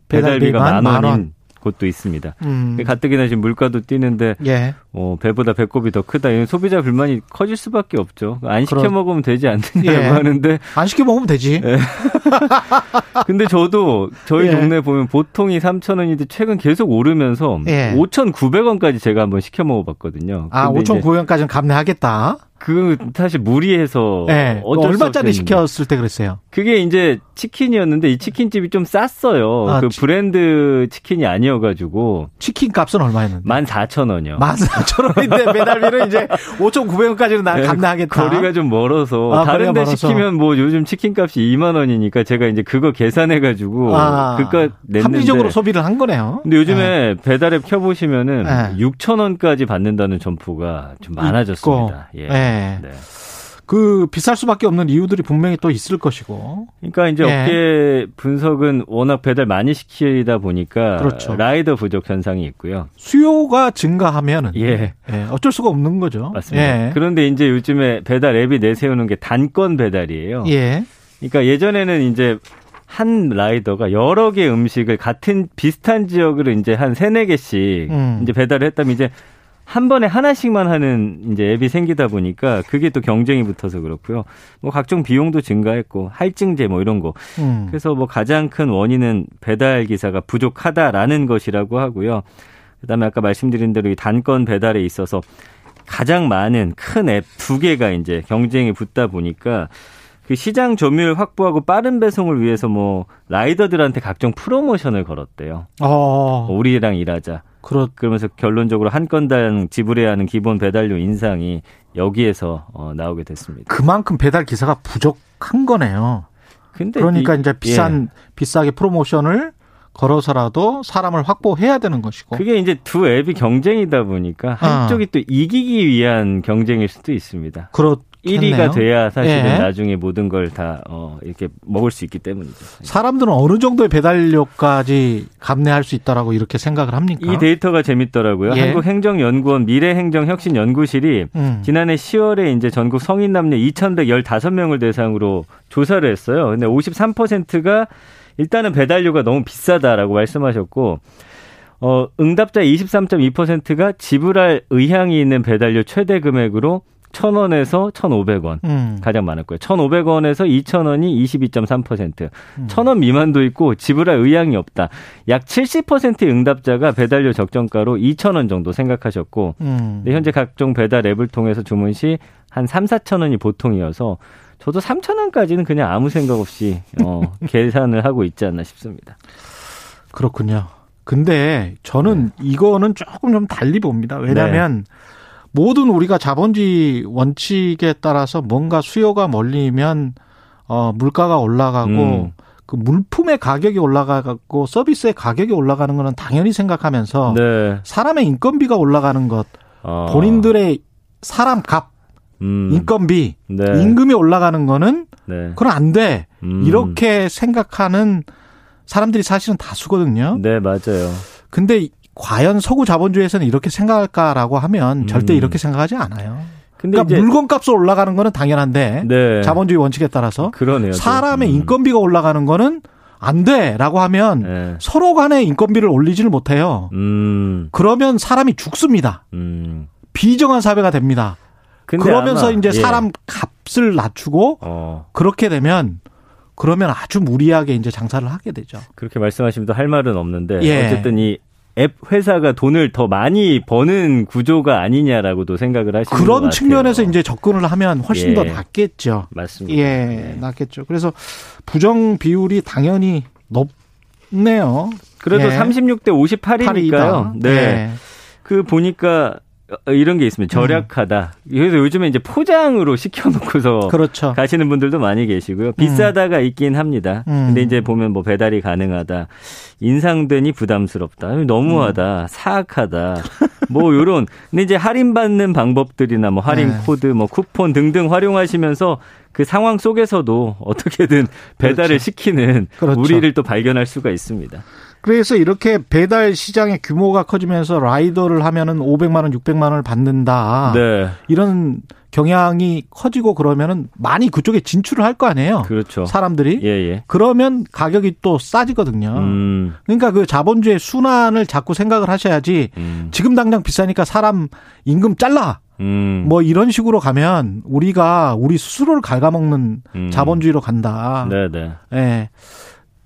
배달비가 만, 만 원인 곳도 있습니다. 음. 가뜩이나 지금 물가도 뛰는데 예. 어, 배보다 배꼽이 더 크다. 이런 소비자 불만이 커질 수밖에 없죠. 안 시켜 그럼. 먹으면 되지 않느냐고 예. 하는데 안 시켜 먹으면 되지. 예. *laughs* 근데 저도 저희 예. 동네 보면 보통이 3,000원인데 최근 계속 오르면서 예. 5,900원까지 제가 한번 시켜 먹어봤거든요. 아, 5,900원까지는 감내하겠다. 그 사실 무리해서 네. 얼마짜리 시켰을 때 그랬어요? 그게 이제 치킨이었는데 이 치킨집이 좀 쌌어요. 아, 그 치... 브랜드 치킨이 아니어가지고 치킨 값은 얼마였는데? 14,000원이요. 14,000원인데 매달비는 이제 5,900원까지는 나 네, 감당하겠다. 거리가 좀 멀어서 아, 다른 데 멀어서. 시키면 뭐 요즘 치킨 값이 2만 원이니까 제가 이제 그거 계산해가지고 아, 그거 냈는데 합리적으로 소비를 한 거네요. 근데 요즘에 네. 배달앱 켜보시면은 네. 6,000원까지 받는다는 점포가 좀 많아졌습니다. 있고. 예. 네. 그 비쌀 수밖에 없는 이유들이 분명히 또 있을 것이고. 그러니까 이제 예. 업계 분석은 워낙 배달 많이 시키다 보니까 그렇죠. 라이더 부족 현상이 있고요. 수요가 증가하면은 예. 예. 어쩔 수가 없는 거죠. 맞습니다. 예. 그런데 이제 요즘에 배달 앱이 내세우는 게 단건 배달이에요. 예. 그러니까 예전에는 이제 한 라이더가 여러 개 음식을 같은 비슷한 지역으로 이제 한 세네 개씩 음. 이제 배달을 했다면 이제 한 번에 하나씩만 하는 이제 앱이 생기다 보니까 그게 또 경쟁이 붙어서 그렇고요. 뭐 각종 비용도 증가했고 할증제 뭐 이런 거. 음. 그래서 뭐 가장 큰 원인은 배달 기사가 부족하다라는 것이라고 하고요. 그다음에 아까 말씀드린 대로 이 단건 배달에 있어서 가장 많은 큰 앱 두 개가 이제 경쟁이 붙다 보니까 그 시장 점유율 확보하고 빠른 배송을 위해서 뭐 라이더들한테 각종 프로모션을 걸었대요. 어. 우리랑 일하자. 그렇 그러면서 결론적으로 한 건당 지불해야 하는 기본 배달료 인상이 여기에서 어, 나오게 됐습니다. 그만큼 배달 기사가 부족한 거네요. 근데 그러니까 이, 이제 비싼 예. 비싸게 프로모션을 걸어서라도 사람을 확보해야 되는 것이고. 그게 이제 두 앱이 경쟁이다 보니까 한쪽이 아. 또 이기기 위한 경쟁일 수도 있습니다. 그렇 1위가 돼야 사실은 예. 나중에 모든 걸 다 어, 이렇게 먹을 수 있기 때문이죠. 사람들은 어느 정도의 배달료까지 감내할 수 있다라고 이렇게 생각을 합니까? 이 데이터가 재밌더라고요. 예. 한국행정연구원 미래행정혁신연구실이 음. 지난해 10월에 이제 전국 성인 남녀 2,115명을 대상으로 조사를 했어요. 근데 53%가 일단은 배달료가 너무 비싸다라고 말씀하셨고 어, 응답자 23.2%가 지불할 의향이 있는 배달료 최대 금액으로 1,000원에서 1,500원 음. 가장 많았고요. 1,500원에서 2,000원이 22.3%. 음. 1,000원 미만도 있고 지불할 의향이 없다. 약 70%의 응답자가 배달료 적정가로 2,000원 정도 생각하셨고 음. 현재 각종 배달 앱을 통해서 주문 시 한 3, 4,000원이 보통이어서 저도 3,000원까지는 그냥 아무 생각 없이 어, *laughs* 계산을 하고 있지 않나 싶습니다. 그렇군요. 근데 저는 네. 이거는 조금 좀 달리 봅니다. 왜냐하면 네. 모든 우리가 자본주의 원칙에 따라서 뭔가 수요가 몰리면 어 물가가 올라가고 음. 그 물품의 가격이 올라가고 서비스의 가격이 올라가는 거는 당연히 생각하면서 네. 사람의 인건비가 올라가는 것 어. 본인들의 사람 값 음. 인건비 네. 임금이 올라가는 거는 네. 그건 안 돼. 음. 이렇게 생각하는 사람들이 사실은 다수거든요. 네, 맞아요. 근데 과연 서구 자본주의에서는 이렇게 생각할까라고 하면 음. 절대 이렇게 생각하지 않아요. 근데 그러니까 물건값이 올라가는 거는 당연한데 네. 자본주의 원칙에 따라서 그러네요. 사람의 음. 인건비가 올라가는 거는 안 돼라고 하면 네. 서로 간의 인건비를 올리지를 못해요. 음. 그러면 사람이 죽습니다. 음. 비정한 사회가 됩니다. 그러면서 이제 예. 사람 값 값을 낮추고 어. 그렇게 되면 그러면 아주 무리하게 이제 장사를 하게 되죠. 그렇게 말씀하시면 할 말은 없는데 예. 어쨌든 이 앱 회사가 돈을 더 많이 버는 구조가 아니냐라고도 생각을 하시는 그런 측면에서 이제 접근을 하면 훨씬 예. 더 낫겠죠. 맞습니다. 예, 네. 낫겠죠. 그래서 부정 비율이 당연히 높네요. 그래도 예. 36대 58이니까요. 네. 예. 그 보니까 어, 이런 게 있습니다. 절약하다. 그래서 요즘에 이제 포장으로 *laughs* 시켜놓고서 그렇죠. 가시는 분들도 많이 계시고요. 비싸다가 음. 있긴 합니다. 음. 근데 이제 보면 뭐 배달이 가능하다, 인상되니 부담스럽다, 너무하다, 음. 사악하다, 뭐 요런. 근데 이제 할인 받는 방법들이나 뭐 할인 네. 코드, 뭐 쿠폰 등등 활용하시면서 그 상황 속에서도 어떻게든 배달을 그렇죠. 시키는 그렇죠. 우리를 또 발견할 수가 있습니다. 그래서 이렇게 배달 시장의 규모가 커지면서 라이더를 하면은 500만 원, 600만 원을 받는다. 네. 이런 경향이 커지고 그러면은 많이 그쪽에 진출을 할 거 아니에요. 그렇죠. 사람들이. 예, 예. 그러면 가격이 또 싸지거든요. 음. 그러니까 그 자본주의 순환을 자꾸 생각을 하셔야지 음. 지금 당장 비싸니까 사람 임금 잘라. 음. 뭐 이런 식으로 가면 우리가 우리 스스로를 갉아먹는 음. 자본주의로 간다. 네, 네. 예.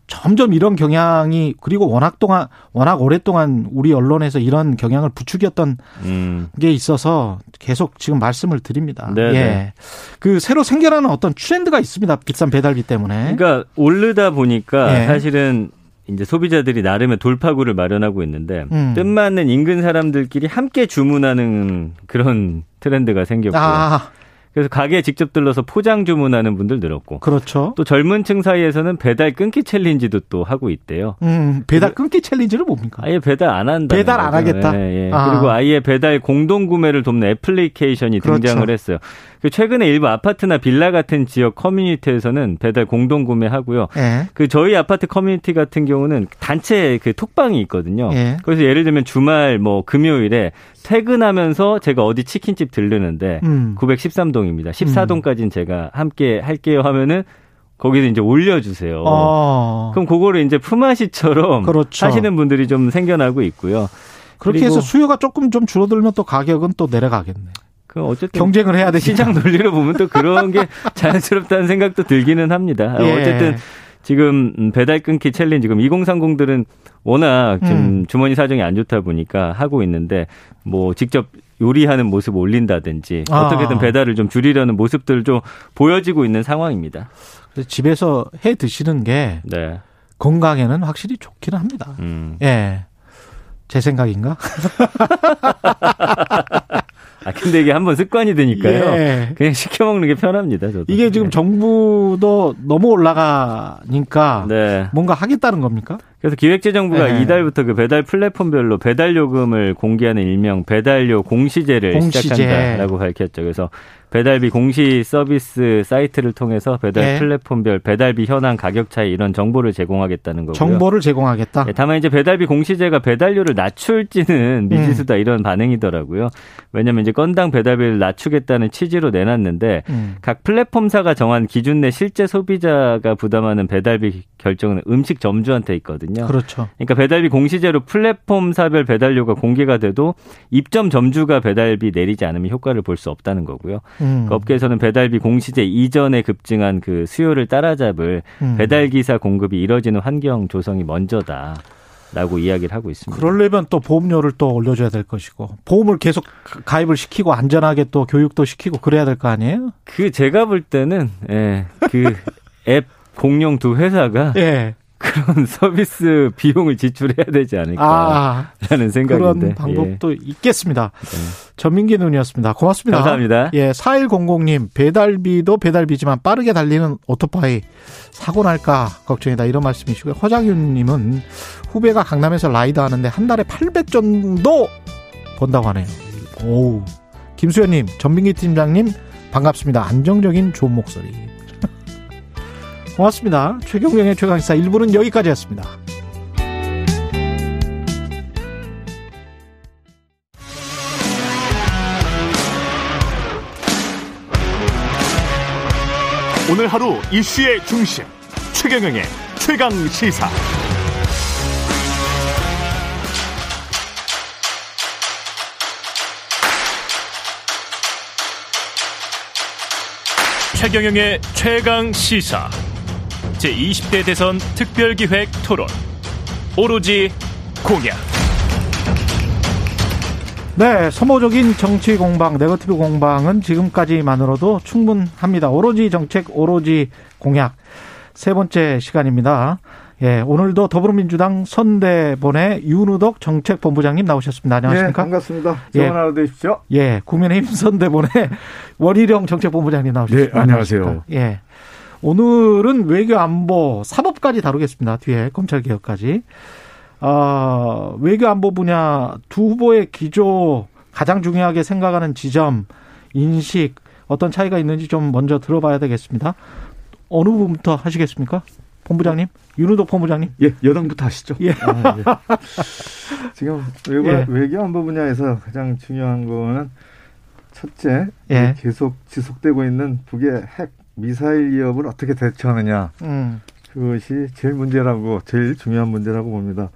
점점 이런 경향이 그리고 워낙 동안 워낙 오랫동안 우리 언론에서 이런 경향을 부추겼던 음. 게 있어서 계속 지금 말씀을 드립니다. 네, 예. 네. 그 새로 생겨나는 어떤 트렌드가 있습니다. 비싼 배달비 때문에. 그러니까 오르다 보니까 예. 사실은 이제 소비자들이 나름의 돌파구를 마련하고 있는데 음. 뜻 맞는 인근 사람들끼리 함께 주문하는 그런 트렌드가 생겼고 아. 그래서 가게에 직접 들러서 포장 주문하는 분들 늘었고. 그렇죠. 또 젊은 층 사이에서는 배달 끊기 챌린지도 또 하고 있대요. 음, 배달 끊기 챌린지는 뭡니까? 아예 배달 안 한다. 배달 안 하겠다. 예, 예. 아. 그리고 아예 배달 공동 구매를 돕는 애플리케이션이 그렇죠. 등장을 했어요. 그 최근에 일부 아파트나 빌라 같은 지역 커뮤니티에서는 배달 공동 구매하고요. 예. 그 저희 아파트 커뮤니티 같은 경우는 단체 그 톡방이 있거든요. 예. 그래서 예를 들면 주말 뭐 금요일에 퇴근하면서 제가 어디 치킨집 들르는데 음. 913동입니다. 14동까지는 제가 함께 할게요 하면은 거기서 이제 올려주세요. 어. 그럼 그거를 이제 품앗이처럼 그렇죠. 하시는 분들이 좀 생겨나고 있고요. 그렇게 해서 수요가 조금 좀 줄어들면 또 가격은 또 내려가겠네. 그 어쨌든 경쟁을 해야 되 시장 *laughs* 논리로 보면 또 그런 게 *laughs* 자연스럽다는 생각도 들기는 합니다. 예. 어쨌든 지금 배달 끊기 챌린지 지금 2030들은 워낙 지금 음. 주머니 사정이 안 좋다 보니까 하고 있는데 뭐 직접 요리하는 모습 올린다든지 아. 어떻게든 배달을 좀 줄이려는 모습들 좀 보여지고 있는 상황입니다. 집에서 해 드시는 게 네. 건강에는 확실히 좋기는 합니다. 음. 예. 제 생각인가? *laughs* 아, 근데 이게 한번 습관이 되니까요. 예. 그냥 시켜 먹는 게 편합니다, 저도. 이게 지금 네. 정부도 너무 올라가니까 네. 뭔가 하겠다는 겁니까? 그래서 기획재정부가 네. 이달부터 그 배달 플랫폼별로 배달 요금을 공개하는 일명 배달료 공시제를 공시제. 시작한다라고 밝혔죠. 그래서 배달비 공시 서비스 사이트를 통해서 배달 네. 플랫폼별 배달비 현황 가격 차이 이런 정보를 제공하겠다는 거고요. 정보를 제공하겠다. 네, 다만 이제 배달비 공시제가 배달료를 낮출지는 음. 미지수다 음. 이런 반응이더라고요. 왜냐하면 이제 건당 배달비를 낮추겠다는 취지로 내놨는데 음. 각 플랫폼사가 정한 기준 내 실제 소비자가 부담하는 배달비 결정은 음식 점주한테 있거든요. 그렇죠. 그러니까 배달비 공시제로 플랫폼사별 배달료가 공개가 돼도 입점 점주가 배달비 내리지 않으면 효과를 볼 수 없다는 거고요. 음. 그 업계에서는 배달비 공시제 이전에 급증한 그 수요를 따라잡을 음. 배달 기사 공급이 이뤄지는 환경 조성이 먼저다. 라고 이야기를 하고 있습니다. 그러려면 또 보험료를 또 올려줘야 될 것이고 보험을 계속 가입을 시키고 안전하게 또 교육도 시키고 그래야 될 거 아니에요? 그 제가 볼 때는 예, 그 *laughs* 앱 공룡 두 회사가 예. 그런 *laughs* 서비스 비용을 지출해야 되지 않을까라는 아, 생각인데 그런 방법도 예. 있겠습니다. 네. 전민기 눈이었습니다. 고맙습니다. 감사합니다. 예, 4100님 배달비도 배달비지만 빠르게 달리는 오토바이 사고 날까 걱정이다 이런 말씀이시고요. 허장윤님은 후배가 강남에서 라이더 하는데 한 달에 800 정도 번다고 하네요. 오, 김수현님, 전민기 팀장님 반갑습니다. 안정적인 좋은 목소리. 고맙습니다. 최경영의 최강시사 1부는 여기까지였습니다. 오늘 하루 이슈의 중심 최경영의 최강 시사. 최경영의 최강 시사 제 20대 대선 특별기획 토론 오로지 공약 네, 소모적인 정치 공방, 네거티브 공방은 지금까지만으로도 충분합니다. 오로지 정책, 오로지 공약. 세 번째 시간입니다. 예, 오늘도 더불어민주당 선대본의 윤우덕 정책본부장님 나오셨습니다. 안녕하십니까? 네, 반갑습니다. 좋은 예. 하루 되십시오. 예, 국민의힘 선대본의 *laughs* 원희룡 정책본부장님 나오셨습니다. 네, 안녕하세요. 예. 오늘은 외교 안보 사법까지 다루겠습니다. 뒤에 검찰 개혁까지. 어, 외교 안보 분야 두 후보의 기조 가장 중요하게 생각하는 지점, 인식 어떤 차이가 있는지 좀 먼저 들어봐야 되겠습니다. 어느 부분부터 하시겠습니까? 본부장님, 윤우덕 본부장님. 예, 여당부터 하시죠. 예. 아, 예. *laughs* 지금 외교, 예. 외교 안보 분야에서 가장 중요한 거는 첫째, 예. 계속 지속되고 있는 북의 핵 미사일 위협을 어떻게 대처하느냐. 음. 그것이 제일 문제라고 제일 중요한 문제라고 봅니다.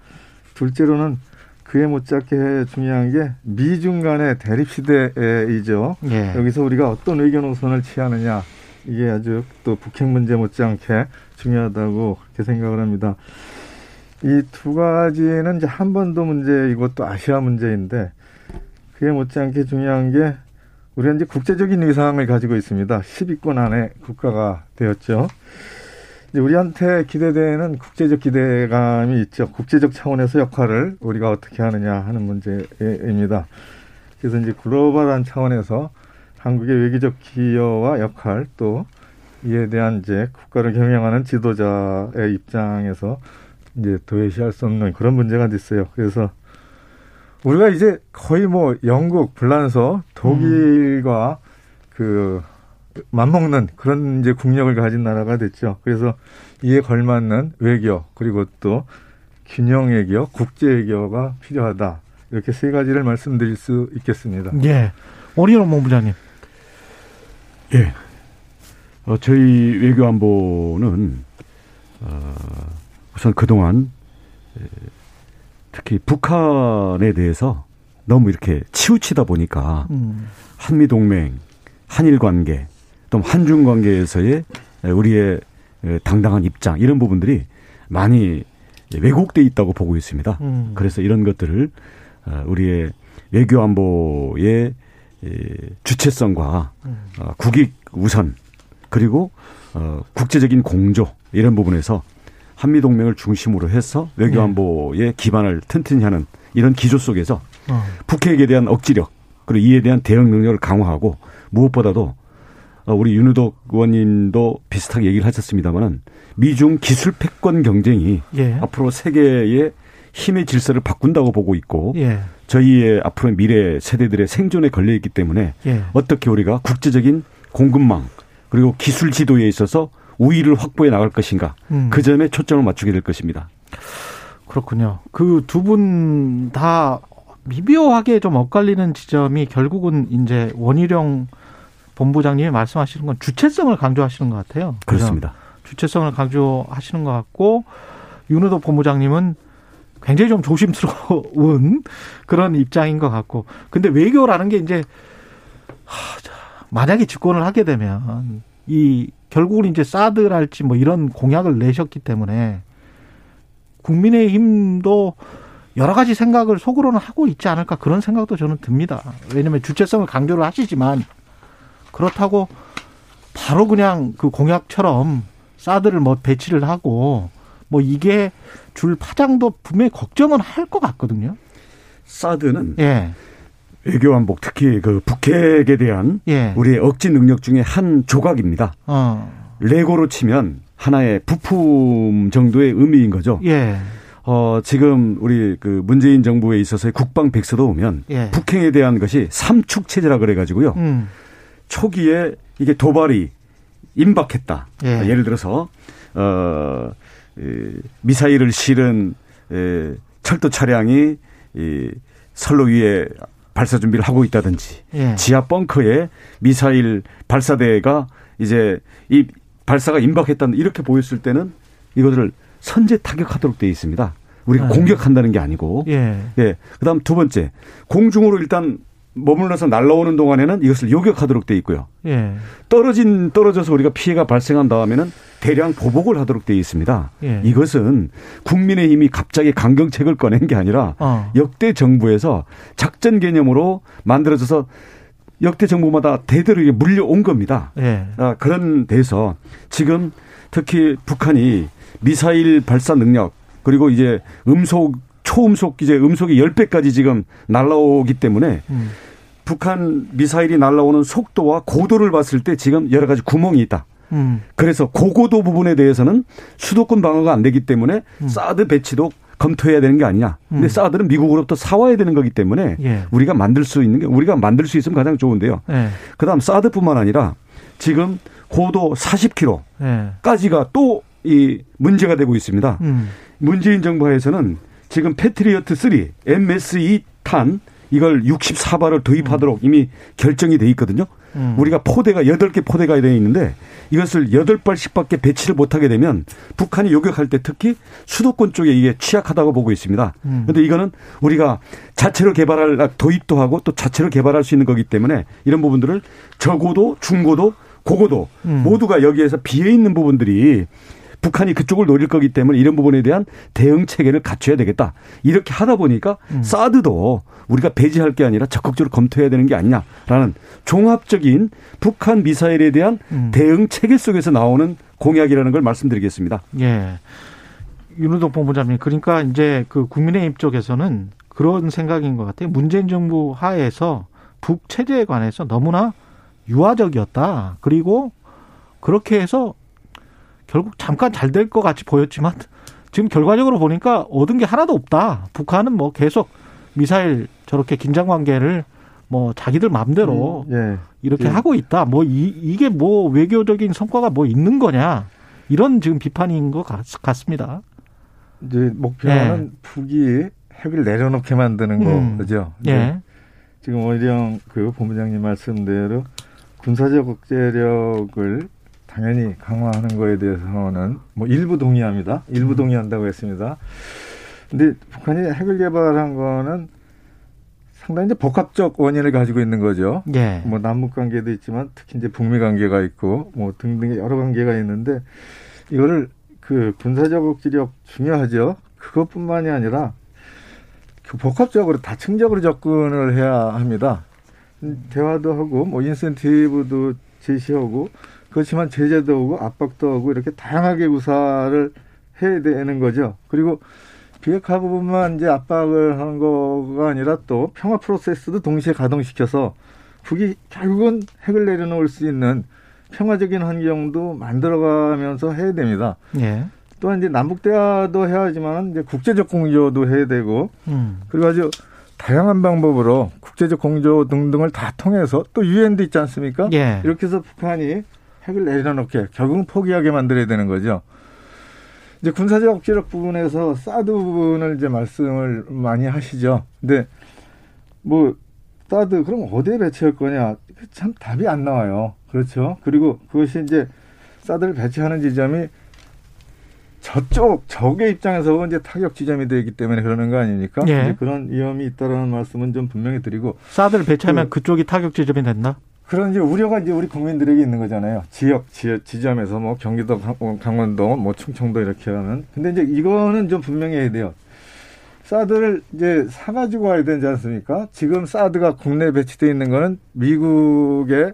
둘째로는 그에 못지않게 중요한 게 미중 간의 대립 시대이죠. 예. 여기서 우리가 어떤 의견 노선을 취하느냐 이게 아주 또 북핵 문제 못지않게 중요하다고 그렇게 생각을 합니다. 이 두 가지는 이제 한반도 문제 이것도 아시아 문제인데 그에 못지않게 중요한 게 우리가 이제 국제적인 위상을 가지고 있습니다. 10위권 안에 국가가 되었죠. 우리한테 기대되는 국제적 기대감이 있죠. 국제적 차원에서 역할을 우리가 어떻게 하느냐 하는 문제입니다. 그래서 이제 글로벌한 차원에서 한국의 외교적 기여와 역할 또 이에 대한 이제 국가를 경영하는 지도자의 입장에서 이제 도외시할 수 없는 그런 문제가 있어요. 그래서 우리가 이제 거의 뭐 영국, 불란서, 독일과 음. 그 맞먹는 그런 이제 국력을 가진 나라가 됐죠. 그래서 이에 걸맞는 외교 그리고 또 균형 외교, 국제 외교가 필요하다. 이렇게 세 가지를 말씀드릴 수 있겠습니다. 예. 오리온 본부장님. 예. 어, 저희 외교안보는 어, 우선 그동안 특히 북한에 대해서 너무 이렇게 치우치다 보니까 음. 한미 동맹, 한일 관계, 또 한중 관계에서의 우리의 당당한 입장 이런 부분들이 많이 왜곡돼 있다고 보고 있습니다. 음. 그래서 이런 것들을 어, 우리의 외교 안보의 주체성과 음. 어, 국익 우선 그리고 어, 국제적인 공조 이런 부분에서 한미 동맹을 중심으로 해서 외교안보의 네. 기반을 튼튼히 하는 이런 기조 속에서 북핵에 대한 억지력 그리고 이에 대한 대응 능력을 강화하고 무엇보다도 어, 우리 윤우덕 의원님도 비슷하게 얘기를 하셨습니다만은 미중 기술 패권 경쟁이 예. 앞으로 세계의 힘의 질서를 바꾼다고 보고 있고 예. 저희의 앞으로 미래 세대들의 생존에 걸려 있기 때문에 예. 어떻게 우리가 국제적인 공급망 그리고 기술 지도에 있어서 우위를 확보해 나갈 것인가 음. 그 점에 초점을 맞추게 될 것입니다. 그렇군요. 그 두 분 다 미묘하게 좀 엇갈리는 지점이 결국은 이제 원희룡 본부장님이 말씀하시는 건 주체성을 강조하시는 것 같아요. 그렇습니다. 주체성을 강조하시는 것 같고 윤호덕 본부장님은 굉장히 좀 조심스러운 *laughs* 그런 입장인 것 같고 근데 외교라는 게 이제 만약에 집권을 하게 되면 이 결국은 이제 사드랄지 뭐 이런 공약을 내셨기 때문에 국민의힘도 여러 가지 생각을 속으로는 하고 있지 않을까 그런 생각도 저는 듭니다. 왜냐하면 주체성을 강조를 하시지만 그렇다고 바로 그냥 그 공약처럼 사드를 뭐 배치를 하고 뭐 이게 줄 파장도 분명히 걱정은 할 것 같거든요. 사드는 예. 외교안복 특히 그 북핵에 대한 예. 우리의 억지 능력 중에 한 조각입니다. 어. 레고로 치면 하나의 부품 정도의 의미인 거죠. 예. 어, 지금 우리 그 문재인 정부에 있어서의 국방 백서도 보면 예. 북핵에 대한 것이 삼축 체제라 그래 가지고요. 음. 초기에 이게 도발이 임박했다. 예. 예를 들어서 어 미사일을 실은 에, 철도 차량이 이 선로 위에 발사 준비를 하고 있다든지 예. 지하 벙커에 미사일 발사대가 이제 이 발사가 임박했다는 이렇게 보였을 때는 이것을 선제 타격하도록 되어 있습니다. 우리가 아. 공격한다는 게 아니고. 예. 예. 그다음 두 번째 공중으로 일단 머물러서 날라오는 동안에는 이것을 요격하도록 돼 있고요. 예. 떨어진 떨어져서 우리가 피해가 발생한 다음에는 대량 보복을 하도록 돼 있습니다. 예. 이것은 국민의힘이 갑자기 강경책을 꺼낸 게 아니라 어. 역대 정부에서 작전 개념으로 만들어져서 역대 정부마다 대대로 물려온 겁니다. 예. 아, 그런 데서 지금 특히 북한이 미사일 발사 능력 그리고 이제 음속 초음속 이제 음속이 10배까지 지금 날라오기 때문에 음. 북한 미사일이 날라오는 속도와 고도를 봤을 때 지금 여러 가지 구멍이 있다. 음. 그래서 고고도 부분에 대해서는 수도권 방어가 안 되기 때문에 음. 사드 배치도 검토해야 되는 게 아니냐. 근데 음. 사드는 미국으로부터 사와야 되는 거기 때문에 예. 우리가 만들 수 있는 게 우리가 만들 수 있으면 가장 좋은데요. 예. 그다음 사드뿐만 아니라 지금 고도 40km까지가 예. 또이 문제가 되고 있습니다. 음. 문재인 정부 하에서는 지금 패트리어트 3 MSE 탄 이걸 64발을 도입하도록 음. 이미 결정이 돼 있거든요. 음. 우리가 포대가 8개 포대가 되어 있는데 이것을 8발씩밖에 배치를 못하게 되면 북한이 요격할 때 특히 수도권 쪽에 이게 취약하다고 보고 있습니다. 그런데 음. 이거는 우리가 자체로 개발할 도입도 하고 또 자체로 개발할 수 있는 거기 때문에 이런 부분들을 저고도 중고도 고고도 음. 모두가 여기에서 비해 있는 부분들이 북한이 그쪽을 노릴 거기 때문에 이런 부분에 대한 대응 체계를 갖춰야 되겠다. 이렇게 하다 보니까 음. 사드도 우리가 배제할 게 아니라 적극적으로 검토해야 되는 게 아니냐라는 종합적인 북한 미사일에 대한 음. 대응 체계 속에서 나오는 공약이라는 걸 말씀드리겠습니다. 예. 윤우덕 본부장님, 그러니까 이제 그 국민의힘 쪽에서는 그런 생각인 것 같아요. 문재인 정부 하에서 북 체제에 관해서 너무나 유화적이었다. 그리고 그렇게 해서 결국 잠깐 잘 될 것 같이 보였지만 지금 결과적으로 보니까 얻은 게 하나도 없다. 북한은 뭐 계속 미사일 저렇게 긴장 관계를 뭐 자기들 마음대로 음, 예. 이렇게 예. 하고 있다. 뭐 이, 이게 뭐 외교적인 성과가 뭐 있는 거냐. 이런 지금 비판인 것 같, 습니다 이제 목표는 예. 북이 핵을 내려놓게 만드는 음. 거죠. 예. 지금 오히려 그 본부장님 말씀대로 군사적 억제력을 당연히 강화하는 거에 대해서는 뭐 일부 동의합니다. 일부 음. 동의한다고 했습니다. 근데 북한이 핵을 개발한 거는 상당히 이제 복합적 원인을 가지고 있는 거죠. 예. 뭐 남북 관계도 있지만 특히 이제 북미 관계가 있고 뭐 등등의 여러 관계가 있는데 이거를 그 군사적 억지력 중요하죠. 그것뿐만이 아니라 그 복합적으로 다층적으로 접근을 해야 합니다. 대화도 하고 뭐 인센티브도 제시하고 그렇지만 제재도 오고 압박도 오고 이렇게 다양하게 우사를 해야 되는 거죠. 그리고 비핵화 부분만 이제 압박을 하는 거가 아니라 또 평화 프로세스도 동시에 가동시켜서 북이 결국은 핵을 내려놓을 수 있는 평화적인 환경도 만들어가면서 해야 됩니다. 예. 또한 이제 남북 대화도 해야 하지만 이제 국제적 공조도 해야 되고 음. 그리고 아주 다양한 방법으로 국제적 공조 등등을 다 통해서 또 유엔도 있지 않습니까? 예. 이렇게 해서 북한이 핵을 내려놓게 결국은 포기하게 만들어야 되는 거죠. 이제 군사적 억지력 부분에서 사드 부분을 이제 말씀을 많이 하시죠. 근데 뭐 사드 그럼 어디에 배치할 거냐? 참 답이 안 나와요. 그렇죠. 그리고 그것이 이제 사드를 배치하는 지점이 저쪽 적의 입장에서 이제 타격 지점이 되기 때문에 그러는 거 아닙니까? 예. 그런 위험이 있다라는 말씀은 좀 분명히 드리고 사드를 배치하면 그, 쪽이 타격 지점이 됐나? 그런 이제 우려가 이제 우리 국민들에게 있는 거잖아요. 지역, 지역 지점에서 뭐 경기도, 뭐 강원도, 뭐 충청도 이렇게 하면. 근데 이제 이거는 좀 분명히 해야 돼요. 사드를 이제 사가지고 와야 되지 않습니까? 지금 사드가 국내에 배치되어 있는 거는 미국의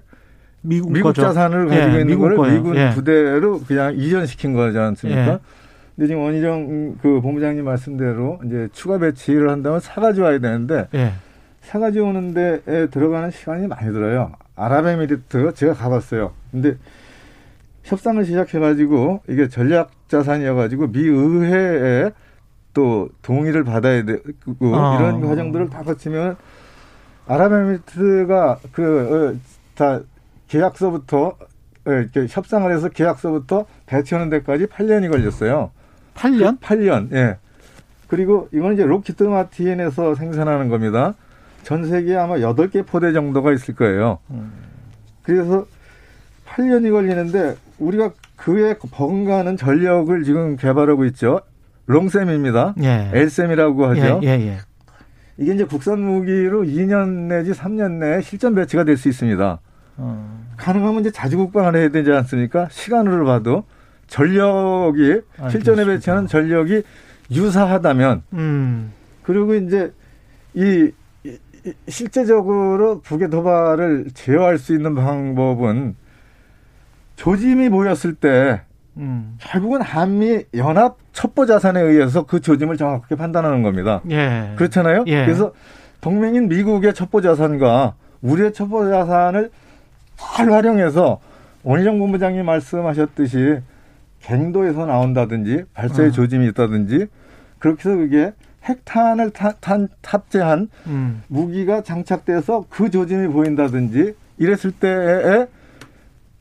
미국, 미국 자산을 가지고 예, 있는 미국 거를 미군 예. 부대로 그냥 이전시킨 거지 않습니까? 예. 근데 지금 원희정 그 본부장님 말씀대로 이제 추가 배치를 한다면 사가지고 와야 되는데 예. 사가지고 오는 데에 들어가는 시간이 많이 들어요. 아랍에미리트 제가 가봤어요. 근데 협상을 시작해가지고 이게 전략 자산이어가지고 미 의회에 또 동의를 받아야 되고 아. 이런 과정들을 다 거치면 아랍에미리트가 그다 어, 계약서부터 어, 이렇게 협상을 해서 계약서부터 배치하는 데까지 8년이 걸렸어요. 8년? 8년. 예. 그리고 이건 이제 로키트 마틴에서 생산하는 겁니다. 전 세계에 아마 8개 포대 정도가 있을 거예요. 그래서 8년이 걸리는데 우리가 그에 버금가는 전력을 지금 개발하고 있죠. 롱셈입니다. 예. 엘셈이라고 하죠. 예, 예, 예. 이게 이제 국산 무기로 2년 내지 3년 내에 실전 배치가 될 수 있습니다. 어. 가능하면 이제 자주 국방을 해야 되지 않습니까? 시간으로 봐도 전력이 알겠습니다. 실전에 배치하는 전력이 유사하다면 음. 그리고 이제 이, 이, 실제적으로 북의 도발을 제어할 수 있는 방법은 조짐이 보였을 때 음. 결국은 한미 연합 첩보 자산에 의해서 그 조짐을 정확하게 판단하는 겁니다. 예. 그렇잖아요. 예. 그래서 동맹인 미국의 첩보 자산과 우리의 첩보 자산을 잘 활용해서 원희정 본부장님 말씀하셨듯이 갱도에서 나온다든지 발사의 어. 조짐이 있다든지 그렇게 해서 그게 핵탄을 타, 탄, 탑재한 음. 무기가 장착돼서 그 조짐이 보인다든지 이랬을 때에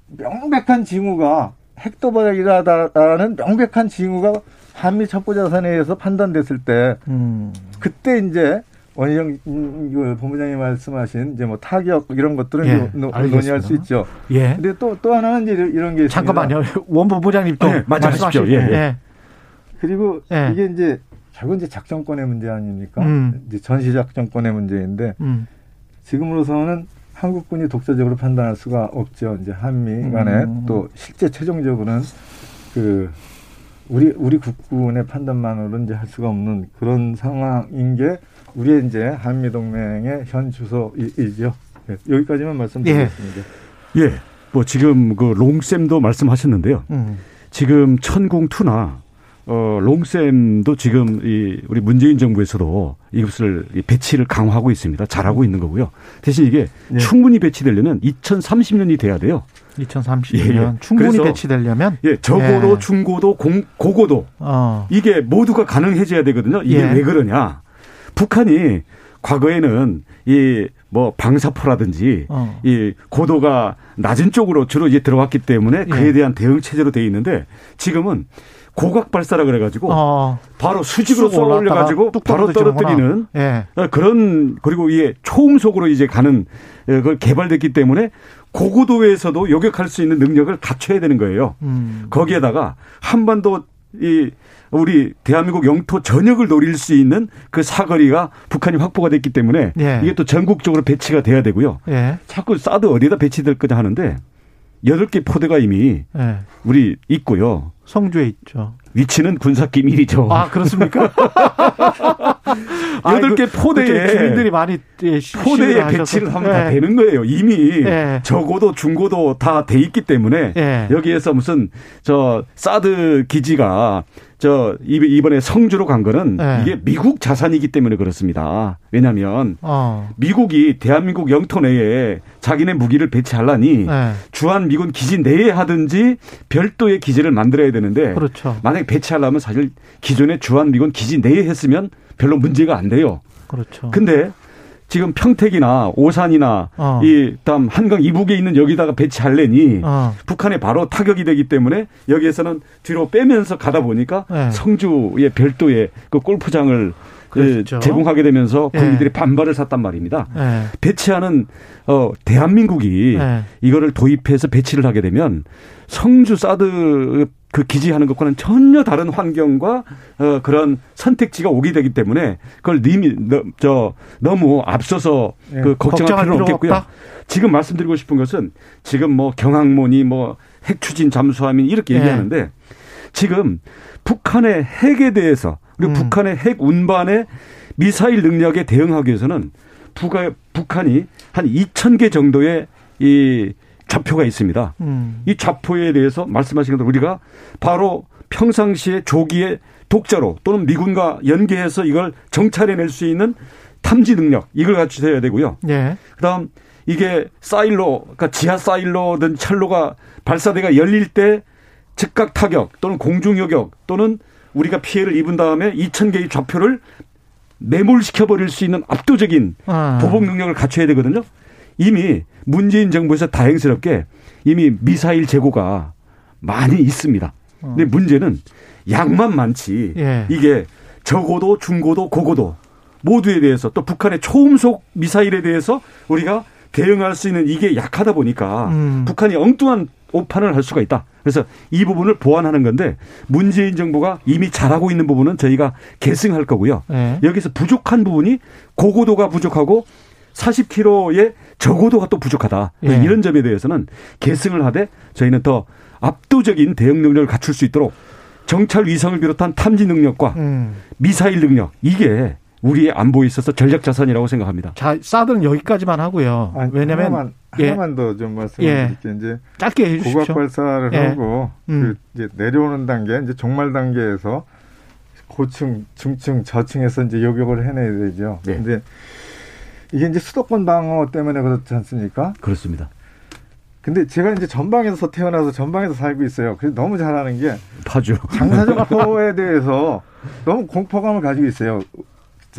명백한 징후가 핵도발이라는 명백한 징후가 한미 첩보자산에 의해서 판단됐을 때 음. 그때 이제 원희룡 그 본부장이 말씀하신 이제 뭐 타격 이런 것들은 예, 노, 논의할 수 있죠. 예. 근데 또또 하나는 이제 이런 게 잠깐만요. 원 본부장님 또 네, 말씀하십시오. 예, 예. 예. 그리고 예. 이게 이제 결국 이제 작전권의 문제 아닙니까? 음. 이제 전시 작전권의 문제인데 음. 지금으로서는 한국군이 독자적으로 판단할 수가 없죠. 이제 한미 간에 음. 또 실제 최종적으로는 그 우리 우리 국군의 판단만으로는 이제 할 수가 없는 그런 상황인 게 우리의 이제 한미 동맹의 현 주소이죠. 네, 여기까지만 말씀드리겠습니다. 예. 예. 뭐 지금 그 롱쌤도 말씀하셨는데요. 음. 지금 천궁 투나 어, 롱쌤도 지금 이 우리 문재인 정부에서도 이것을 배치를 강화하고 있습니다. 잘하고 있는 거고요. 대신 이게 네. 충분히 배치되려면 2030년이 돼야 돼요. 2030년 예, 예. 충분히 배치되려면 예, 저고도, 예. 중고도, 공, 고고도 어. 이게 모두가 가능해져야 되거든요. 이게 예. 왜 그러냐? 북한이 과거에는 이 뭐 방사포라든지 어. 이 고도가 낮은 쪽으로 주로 이제 들어왔기 때문에 그에 예. 대한 대응 체제로 돼 있는데 지금은 고각 발사라 그래가지고 어. 바로 수직으로 쏘아 올려가지고 바로 떨어뜨리는 예. 어, 그런 그리고 이게 초음속으로 이제 가는 어, 그걸 개발됐기 때문에 고고도에서도 요격할 수 있는 능력을 갖춰야 되는 거예요. 음. 거기에다가 한반도 이 우리 대한민국 영토 전역을 노릴 수 있는 그 사거리가 북한이 확보가 됐기 때문에 예. 이게 또 전국적으로 배치가 돼야 되고요. 예. 자꾸 사드 어디에다 배치될 거냐 하는데 여덟 개 포대가 이미 예. 우리 있고요. 성주에 있죠. 위치는 군사 기밀이죠. 아 그렇습니까? *laughs* 여덟 개 포대에 주민들이 많이 예, 포대에 배치를 하면 네. 다 되는 거예요. 이미 네. 저고도 중고도 다 돼 있기 때문에 네. 여기에서 무슨 저 사드 기지가 저 이번에 성주로 간 거는 네. 이게 미국 자산이기 때문에 그렇습니다. 왜냐하면 어. 미국이 대한민국 영토 내에 자기네 무기를 배치하려니 네. 주한 미군 기지 내에 하든지 별도의 기지를 만들어야 되는데 그렇죠. 만약 에 배치하려면 사실 기존의 주한 미군 기지 내에 했으면 별로 문제가 안 돼요. 그렇죠. 근데 지금 평택이나 오산이나 어. 이 다음 한강 이북에 있는 여기다가 배치할래니 어. 북한에 바로 타격이 되기 때문에 여기에서는 뒤로 빼면서 가다 보니까 네. 성주의 별도의 그 골프장을 그 그렇죠. 제공하게 되면서 예. 국민들이 네. 반발을 샀단 말입니다. 네. 배치하는 어 대한민국이 네. 이거를 도입해서 배치를 하게 되면 성주 사드 그 기지하는 것과는 전혀 다른 환경과 어, 그런 선택지가 오게 되기 때문에 그걸 님이 저 너무 앞서서 네. 그 걱정할 필요는 없겠고요. 없다? 지금 말씀드리고 싶은 것은 지금 뭐 경항모니 뭐 핵추진 잠수함이 이렇게 네. 얘기하는데 지금 북한의 핵에 대해서 그리고 음. 북한의 핵 운반의 미사일 능력에 대응하기 위해서는 북한, 북한이 한 2천 개 정도의 이 좌표가 있습니다. 음. 이 좌표에 대해서 말씀하신 것처럼 우리가 바로 평상시에 조기에 독자로 또는 미군과 연계해서 이걸 정찰해낼 수 있는 탐지 능력 이걸 갖추셔야 되고요. 예. 그다음 이게 사일로 그러니까 지하 사일로든 철로가 발사대가 열릴 때 즉각 타격 또는 공중 요격 또는 우리가 피해를 입은 다음에 2천 개의 좌표를 매몰시켜 버릴 수 있는 압도적인 아. 보복 능력을 갖춰야 되거든요. 이미 문재인 정부에서 다행스럽게 이미 미사일 재고가 많이 있습니다. 근데 어. 문제는 양만 많지 예. 이게 저고도 중고도 고고도 모두에 대해서 또 북한의 초음속 미사일에 대해서 우리가 대응할 수 있는 이게 약하다 보니까 음. 북한이 엉뚱한 오판을 할 수가 있다. 그래서 이 부분을 보완하는 건데 문재인 정부가 이미 잘하고 있는 부분은 저희가 계승할 거고요. 네. 여기서 부족한 부분이 고고도가 부족하고 40km의 저고도가 또 부족하다. 네. 이런 점에 대해서는 계승을 하되 저희는 더 압도적인 대응 능력을 갖출 수 있도록 정찰 위성을 비롯한 탐지 능력과 음. 미사일 능력 이게 우리의 안보에 있어서 전략 자산이라고 생각합니다. 자, 사드는 여기까지만 하고요. 아니, 왜냐면 하나만, 예. 하나만 더 좀 말씀을 예. 드릴게요. 이제 짧게 해 주십시오. 고각 발사를 예. 하고 음. 그 이제 내려오는 단계, 이제 종말 단계에서 고층, 중층, 저층에서 이제 요격을 해내야 되죠. 네. 근데 이게 이제 수도권 방어 때문에 그렇지 않습니까? 그렇습니다. 근데 제가 이제 전방에서 태어나서 전방에서 살고 있어요. 그래서 너무 잘하는 게 파주 장사정포에 *laughs* 대해서 너무 공포감을 가지고 있어요.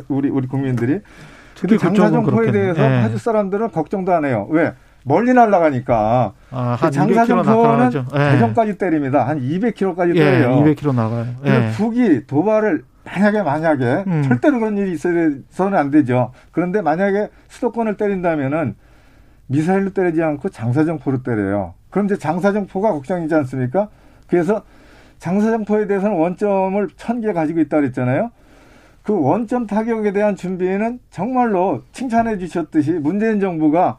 우리 우리 국민들이. 근데 장사정포에 대해서 네. 파주 사람들은 걱정도 안 해요. 왜? 멀리 날아가니까. 아, 그 장사정포는 네. 대전까지 때립니다. 한 200km까지 예, 때려요. 200km 나가요. 예. 북이 도발을 만약에 만약에 음. 절대로 그런 일이 있어서는 안 되죠. 그런데 만약에 수도권을 때린다면은 미사일로 때리지 않고 장사정포로 때려요. 그럼 이제 장사정포가 걱정이지 않습니까? 그래서 장사정포에 대해서는 원점을 천 개 가지고 있다 그랬잖아요. 그 원점 타격에 대한 준비는 정말로 칭찬해 주셨듯이 문재인 정부가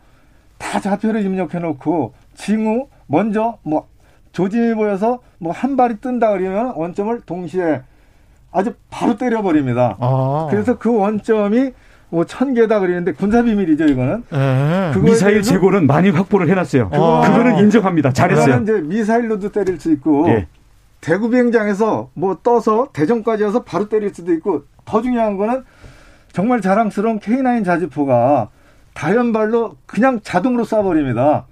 다 좌표를 입력해 놓고 징후 먼저 뭐 조짐이 보여서 뭐 한 발이 뜬다 그러면 원점을 동시에 아주 바로 때려버립니다. 아. 그래서 그 원점이 뭐 천 개다 그러는데 군사 비밀이죠 이거는. 에. 예. 미사일 재고는 많이 확보를 해놨어요. 그거, 그거는 인정합니다. 잘했어요. 이제 미사일로도 때릴 수 있고 예. 대구 비행장에서 뭐 떠서 대전까지 와서 바로 때릴 수도 있고 더 중요한 거는 정말 자랑스러운 K9 자주포가 다연발로 그냥 자동으로 쏴버립니다.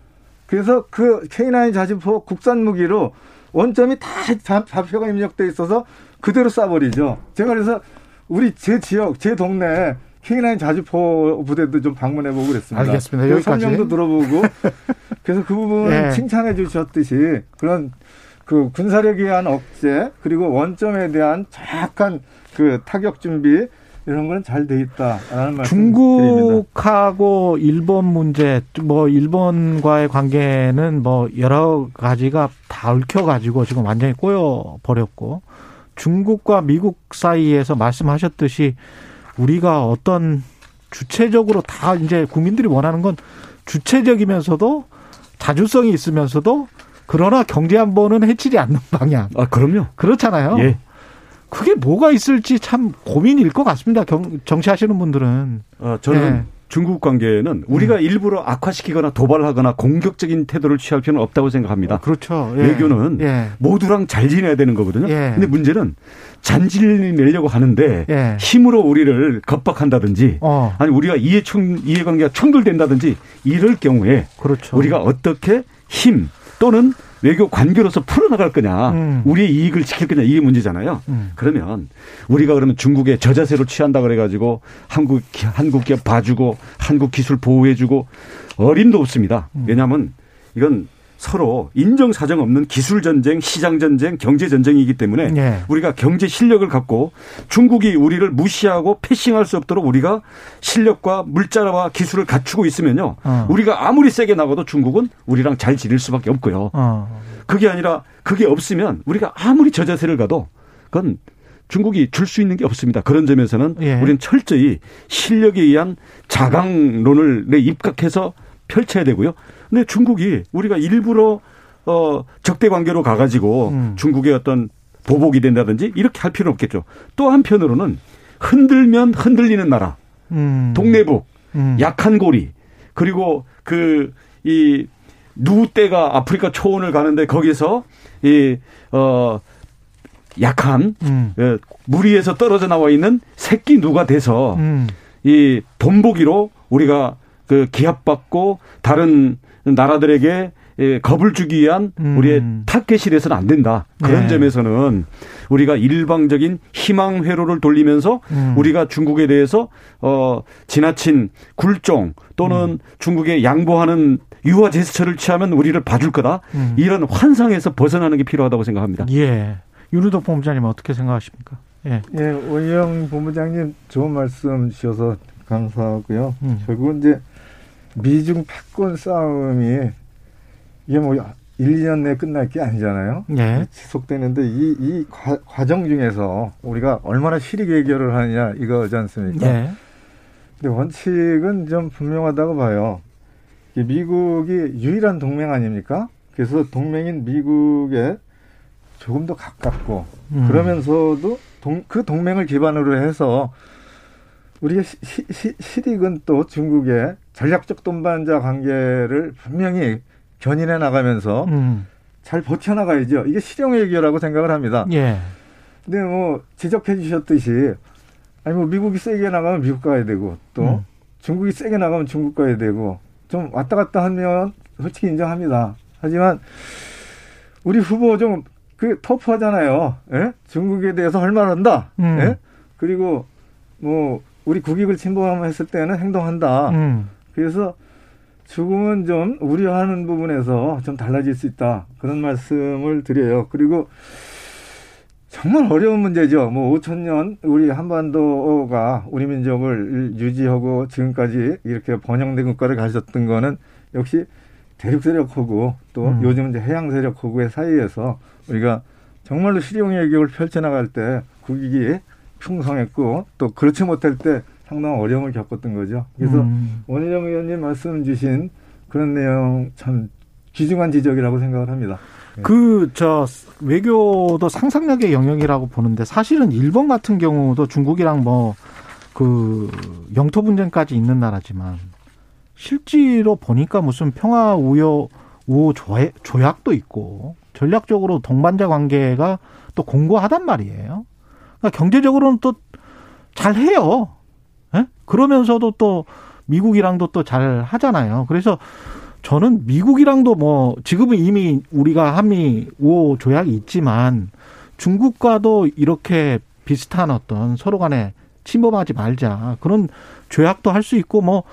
그래서 그 K9 자주포 국산 무기로 원점이 다 좌표가 입력돼 있어서 그대로 쏴버리죠. 제가 그래서 우리 제 지역, 제 동네 K9 자주포 부대도 좀 방문해보고 그랬습니다. 알겠습니다. 여기까지. 설명도 들어보고. *laughs* 그래서 그 부분 네. 칭찬해 주셨듯이 그런 그 군사력에 의한 억제 그리고 원점에 대한 정확한 그 타격 준비 이런 거는 잘 돼 있다라는 말씀 중국하고 일본 문제 뭐 일본과의 관계는 뭐 여러 가지가 다 얽혀 가지고 지금 완전히 꼬여 버렸고 중국과 미국 사이에서 말씀하셨듯이 우리가 어떤 주체적으로 다 이제 국민들이 원하는 건 주체적이면서도 자주성이 있으면서도 그러나 경제 안보는 해치지 않는 방향. 아, 그럼요. 그렇잖아요. 예. 그게 뭐가 있을지 참 고민일 것 같습니다. 경, 정치하시는 분들은. 어, 저는 예. 중국 관계는 우리가 음. 일부러 악화시키거나 도발하거나 공격적인 태도를 취할 필요는 없다고 생각합니다. 어, 그렇죠. 예. 외교는 예. 모두랑 잘 지내야 되는 거거든요. 예. 근데 문제는 잔질 내려고 하는데 예. 힘으로 우리를 겁박한다든지 어. 아니 우리가 이해 총 이해관계가 충돌된다든지 이럴 경우에 그렇죠. 우리가 어떻게 힘 또는 외교 관계로서 풀어나갈 거냐, 음. 우리의 이익을 지킬 거냐 이게 문제잖아요. 음. 그러면 우리가 그러면 중국의 저자세로 취한다 그래가지고 한국 한국 기업 봐주고 한국 기술 보호해주고 어림도 없습니다. 음. 왜냐하면 이건 서로 인정 사정 없는 기술 전쟁, 시장 전쟁, 경제 전쟁이기 때문에 네. 우리가 경제 실력을 갖고 중국이 우리를 무시하고 패싱할 수 없도록 우리가 실력과 물자와 기술을 갖추고 있으면요. 어. 우리가 아무리 세게 나가도 중국은 우리랑 잘 지낼 수밖에 없고요. 어. 그게 아니라 그게 없으면 우리가 아무리 저자세를 가도 그건 중국이 줄 수 있는 게 없습니다. 그런 점에서는 예. 우리는 철저히 실력에 의한 자강론을 내 입각해서 펼쳐야 되고요. 근데 중국이 우리가 일부러 어 적대 관계로 가가지고 음. 중국의 어떤 보복이 된다든지 이렇게 할 필요는 없겠죠. 또 한편으로는 흔들면 흔들리는 나라, 음. 동네북, 음. 약한 고리, 그리고 그 이 누떼가 아프리카 초원을 가는데 거기서 이어 약한 음. 예, 무리에서 떨어져 나와 있는 새끼 누가 돼서 음. 이 본보기로 우리가 그 기합받고 다른 나라들에게 예, 겁을 주기 위한 음. 우리의 타겟실에서는 안 된다. 그런 네. 점에서는 우리가 일방적인 희망 회로를 돌리면서 음. 우리가 중국에 대해서 어 지나친 굴종 또는 음. 중국에 양보하는 유화 제스처를 취하면 우리를 봐줄 거다. 음. 이런 환상에서 벗어나는 게 필요하다고 생각합니다. 예. 윤우덕 본부장님 어떻게 생각하십니까? 예. 예, 원영 본부장님 좋은 말씀 주셔서 감사하고요. 음. 결국은 이제 미중 패권 싸움이 이게 뭐 1, 2년 내에 끝날 게 아니잖아요. 예. 지속되는데 이, 이 과, 과정 중에서 우리가 얼마나 실익 해결을 하느냐 이거지 않습니까? 예. 근데 원칙은 좀 분명하다고 봐요. 미국이 유일한 동맹 아닙니까? 그래서 동맹인 미국에 조금 더 가깝고 음. 그러면서도 동, 그 동맹을 기반으로 해서 우리가 시, 시, 실익은 또 중국의 전략적 동반자 관계를 분명히 견인해 나가면서 음. 잘 버텨나가야죠. 이게 실용의 얘기라고 생각을 합니다. 예. 근데 뭐 지적해 주셨듯이 아니 뭐 미국이 세게 나가면 미국 가야 되고 또 음. 중국이 세게 나가면 중국 가야 되고 좀 왔다 갔다 하면 솔직히 인정합니다. 하지만 우리 후보 좀 그 터프하잖아요. 예? 중국에 대해서 할 말한다. 음. 예? 그리고 뭐 우리 국익을 침범했을 때는 행동한다. 음. 그래서 조금은 좀 우려하는 부분에서 좀 달라질 수 있다. 그런 말씀을 드려요. 그리고 정말 어려운 문제죠. 뭐 5천 년 우리 한반도가 우리 민족을 유지하고 지금까지 이렇게 번영된 국가를 가졌던 거는 역시 대륙 세력하고 또 음. 요즘 이제 해양 세력하고의 사이에서 우리가 정말로 실용의 외교를 펼쳐나갈 때 국익이 풍성했고 또 그렇지 못할 때 상당한 어려움을 겪었던 거죠. 그래서 음. 원희정 의원님 말씀 주신 그런 내용 참 귀중한 지적이라고 생각을 합니다. 네. 그, 저, 외교도 상상력의 영역이라고 보는데 사실은 일본 같은 경우도 중국이랑 뭐, 그, 영토 분쟁까지 있는 나라지만 실제로 보니까 무슨 평화 우호, 우호 조약도 있고 전략적으로 동반자 관계가 또 공고하단 말이에요. 그러니까 경제적으로는 또 잘해요. 예? 그러면서도 또 미국이랑도 또 잘 하잖아요. 그래서 저는 미국이랑도 뭐 지금은 이미 우리가 한미 우호 조약이 있지만 중국과도 이렇게 비슷한 어떤 서로 간에 침범하지 말자 그런 조약도 할 수 있고 뭐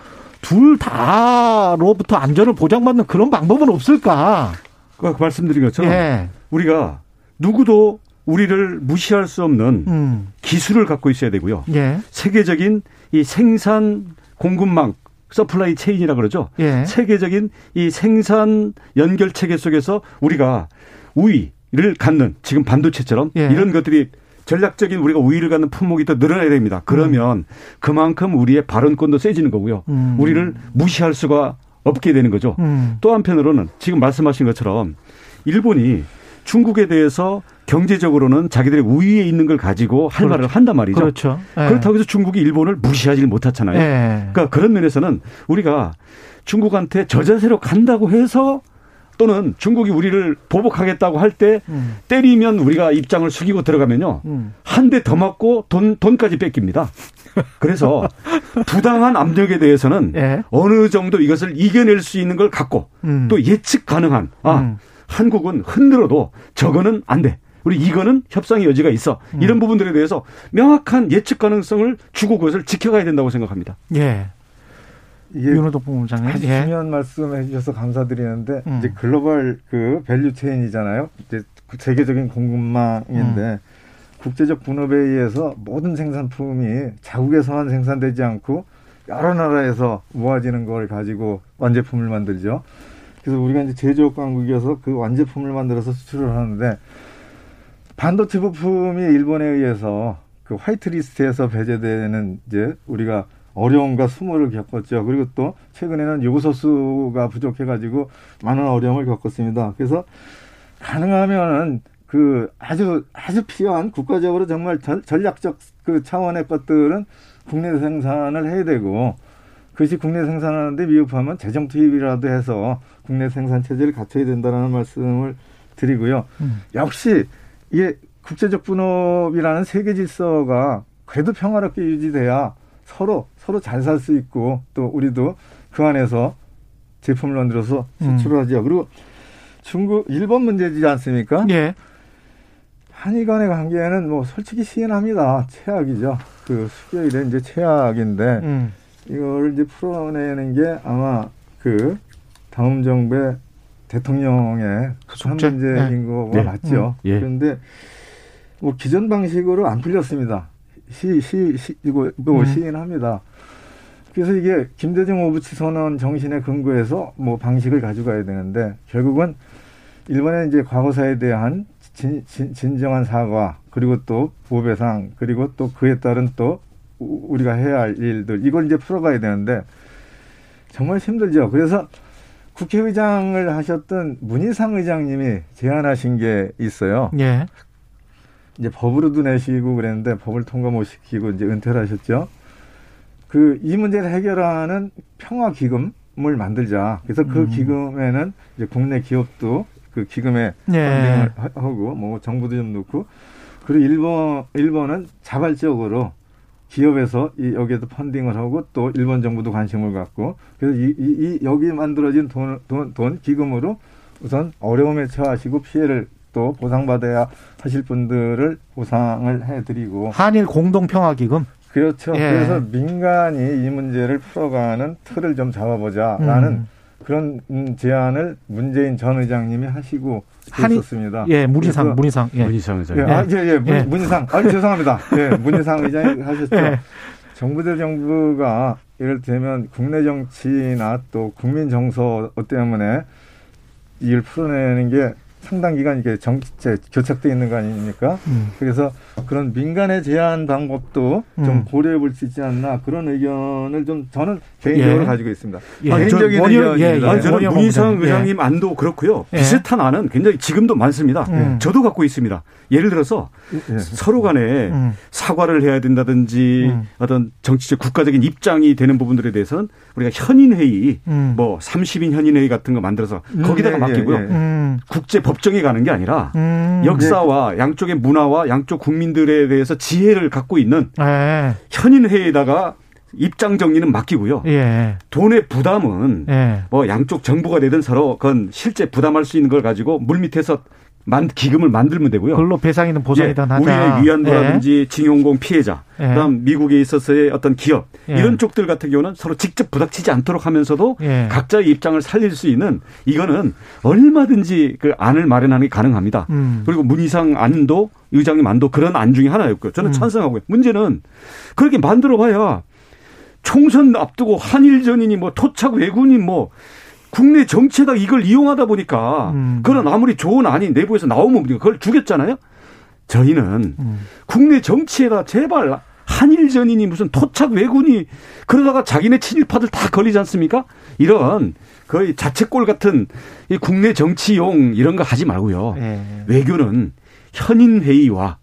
둘 다로부터 안전을 보장받는 그런 방법은 없을까? 그 말씀드린 것처럼 예. 우리가 누구도 우리를 무시할 수 없는 음. 기술을 갖고 있어야 되고요. 예. 세계적인 이 생산 공급망 supply chain이라 그러죠. 예. 세계적인 이 생산 연결 체계 속에서 우리가 우위를 갖는 지금 반도체처럼 예. 이런 것들이 전략적인 우리가 우위를 갖는 품목이 더 늘어나야 됩니다. 그러면 음. 그만큼 우리의 발언권도 세지는 거고요. 음. 우리를 무시할 수가 없게 되는 거죠. 음. 또 한편으로는 지금 말씀하신 것처럼 일본이 중국에 대해서 경제적으로는 자기들의 우위에 있는 걸 가지고 할 그렇죠. 말을 한단 말이죠. 그렇죠. 네. 그렇다고 해서 중국이 일본을 무시하지 못하잖아요. 네. 그러니까 그런 면에서는 우리가 중국한테 저자세로 간다고 해서 또는 중국이 우리를 보복하겠다고 할때 음. 때리면 우리가 입장을 숙이고 들어가면요. 음. 한대 더 맞고 돈, 돈까지 뺏깁니다. 그래서 *laughs* 부당한 압력에 대해서는 예. 어느 정도 이것을 이겨낼 수 있는 걸 갖고 음. 또 예측 가능한 아, 음. 한국은 흔들어도 저거는 안 돼. 우리 이거는 협상의 여지가 있어. 음. 이런 부분들에 대해서 명확한 예측 가능성을 주고 그것을 지켜가야 된다고 생각합니다. 예. 윤호덕 본부장님 아주 예. 중요한 말씀해 주셔서 감사드리는데 음. 이제 글로벌 그 value chain이잖아요. 이제 세계적인 공급망인데 음. 국제적 분업에 의해서 모든 생산품이 자국에서만 생산되지 않고 여러 나라에서 모아지는 걸 가지고 완제품을 만들죠. 그래서 우리가 이제 제조업 강국이어서 그 완제품을 만들어서 수출을 하는데 반도체 부품이 일본에 의해서 그 화이트 리스트에서 배제되는 이제 우리가 어려움과 수모를 겪었죠. 그리고 또 최근에는 요소수가 부족해가지고 많은 어려움을 겪었습니다. 그래서 가능하면은 그 아주 아주 필요한 국가적으로 정말 전략적 그 차원의 것들은 국내 생산을 해야 되고 그것이 국내 생산하는데 미흡하면 재정 투입이라도 해서 국내 생산 체제를 갖춰야 된다는 말씀을 드리고요. 음. 역시 이게 국제적 분업이라는 세계 질서가 그래도 평화롭게 유지돼야 서로 서로 잘 살 수 있고 또 우리도 그 안에서 제품을 만들어서 수출을 음. 하죠. 그리고 중국 일본 문제지 않습니까? 예. 한일 간의 관계는 뭐 솔직히 시인합니다. 최악이죠. 그 수교일에 이제 최악인데 음. 이걸 이제 풀어내는 게 아마 그 다음 정부의 대통령의 한 문제인 네. 거가 네. 맞죠. 음. 예. 그런데 뭐 기존 방식으로 안 풀렸습니다. 시, 시, 시, 이거, 뭐 음. 시인합니다. 그래서 이게 김대중 오부치 선언 정신에 근거해서 뭐 방식을 가져가야 되는데 결국은 일본의 이제 과거사에 대한 진, 진, 진정한 사과 그리고 또 보배상 그리고 또 그에 따른 또 우리가 해야 할 일들 이걸 이제 풀어가야 되는데 정말 힘들죠. 그래서 국회의장을 하셨던 문희상 의장님이 제안하신 게 있어요. 예. 이제 법으로도 내시고 그랬는데 법을 통과 못 시키고 이제 은퇴를 하셨죠. 그 이 문제를 해결하는 평화 기금을 만들자. 그래서 그 음. 기금에는 이제 국내 기업도 그 기금에 예. 하고 뭐 정부도 좀 넣고 그리고 일본 일본은 자발적으로 기업에서 이 여기에도 펀딩을 하고 또 일본 정부도 관심을 갖고 그래서 이, 이, 이 여기 만들어진 돈, 돈, 돈 기금으로 우선 어려움에 처하시고 피해를 또 보상받아야 하실 분들을 보상을 해드리고 한일 공동평화기금 그렇죠. 예. 그래서 민간이 이 문제를 풀어가는 틀을 좀 잡아보자라는 음. 그런 제안을 문재인 전 의장님이 하시고 있었습니다. 예, 문희상, 문희상, 예. 문희상 의장. 예, 아, 예, 예, 문, 예. 문희상. 아, 죄송합니다. 예, *laughs* 문희상 의장이 하셨죠. 예. 정부 대 정부가 예를 들면 국내 정치나 또 국민 정서 때문에 이걸 풀어내는 게 상당 기간 이게 정치에 교착돼 있는 거 아닙니까? 음. 그래서 그런 민간의 제한 방법도 음. 좀 고려해 볼 수 있지 않나 그런 의견을 좀 저는 개인적으로 예. 가지고 있습니다. 예. 개인적인 의견입니다. 예, 예. 저는 문희상 예. 의장님 안도 그렇고요. 예. 비슷한 안은 굉장히 지금도 많습니다. 음. 저도 갖고 있습니다. 예를 들어서 예. 서로 간에 음. 사과를 해야 된다든지 음. 어떤 정치적 국가적인 입장이 되는 부분들에 대해서는 우리가 현인회의 음. 뭐 30인 현인회의 같은 거 만들어서 거기다가 맡기고요. 국제 법 법정에 가는 게 아니라 음, 역사와 네. 양쪽의 문화와 양쪽 국민들에 대해서 지혜를 갖고 있는 네. 현인회에다가 입장 정리는 맡기고요. 예. 돈의 부담은 예. 뭐 양쪽 정부가 되든 서로 그건 실제 부담할 수 있는 걸 가지고 물 밑에서 만 기금을 만들면 되고요. 그걸로 배상이든 보상이든 예, 하자. 우리의 위안부라든지 예. 징용공 피해자, 예. 그다음 미국에 있어서의 어떤 기업 예. 이런 쪽들 같은 경우는 서로 직접 부닥치지 않도록 하면서도 예. 각자의 입장을 살릴 수 있는 이거는 얼마든지 그 안을 마련하는 게 가능합니다. 음. 그리고 문희상 안도 의장님 안도 그런 안 중에 하나였고요. 저는 음. 찬성하고요. 문제는 그렇게 만들어봐야 총선 앞두고 한일전이니 뭐 토착 외군이 뭐 국내 정치에다 이걸 이용하다 보니까 음. 그런 아무리 좋은 안이 내부에서 나오면 그걸 주겠잖아요. 저희는 음. 국내 정치에다 제발 한일전이니 무슨 토착 외군이 그러다가 자기네 친일파들 다 걸리지 않습니까? 이런 거의 자책골 같은 이 국내 정치용 이런 거 하지 말고요. 네. 외교는 현인 회의와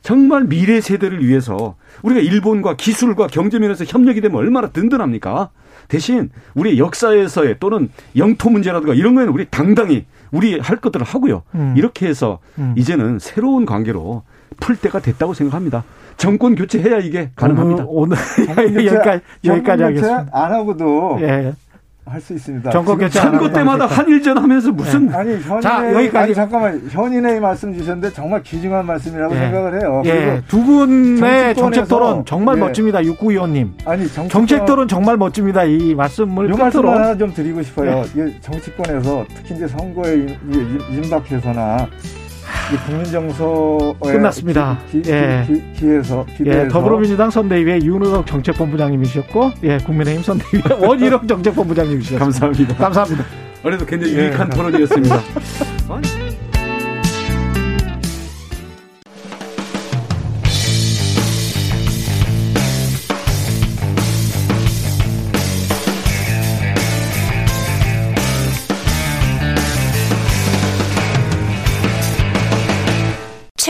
정말 미래 세대를 위해서 우리가 일본과 기술과 경제 면에서 협력이 되면 얼마나 든든합니까? 대신 우리 역사에서의 또는 영토 문제라든가 이런 거에는 우리 당당히 우리 할 것들을 하고요. 음. 이렇게 해서 음. 이제는 새로운 관계로 풀 때가 됐다고 생각합니다. 정권 교체해야 이게 가능합니다. 오늘, 오늘 *laughs* 여기까지 여기까지 하겠습니다. 안 하고도 예. 할 수 있습니다. 정권 교체 선거 때마다 한일전 하면서 무슨 네. 아니 현인의 자, 여기까지 아니, 잠깐만 현인의 말씀 주셨는데 정말 귀중한 말씀이라고 예. 생각을 해요. 예. 두 분의 정책 토론 정말 예. 멋집니다. 육구 의원님. 아니 정책 토론 정말 멋집니다. 이 말씀을 요 말씀 하나 좀 드리고 싶어요. 예. 정치권에서 특히 이제 선거에 임박해서나 국민정서 끝났습니다. 기, 예. 기, 에서 예, 더불어민주당 선대위의 윤우덕 정책본부장님이셨고, 예, 국민의힘 선대위의 *laughs* 원희룡 정책본부장님이셨습니다. 감사합니다. 감사합니다. 오늘도 굉장히 예. 유익한 토론이었습니다. *laughs*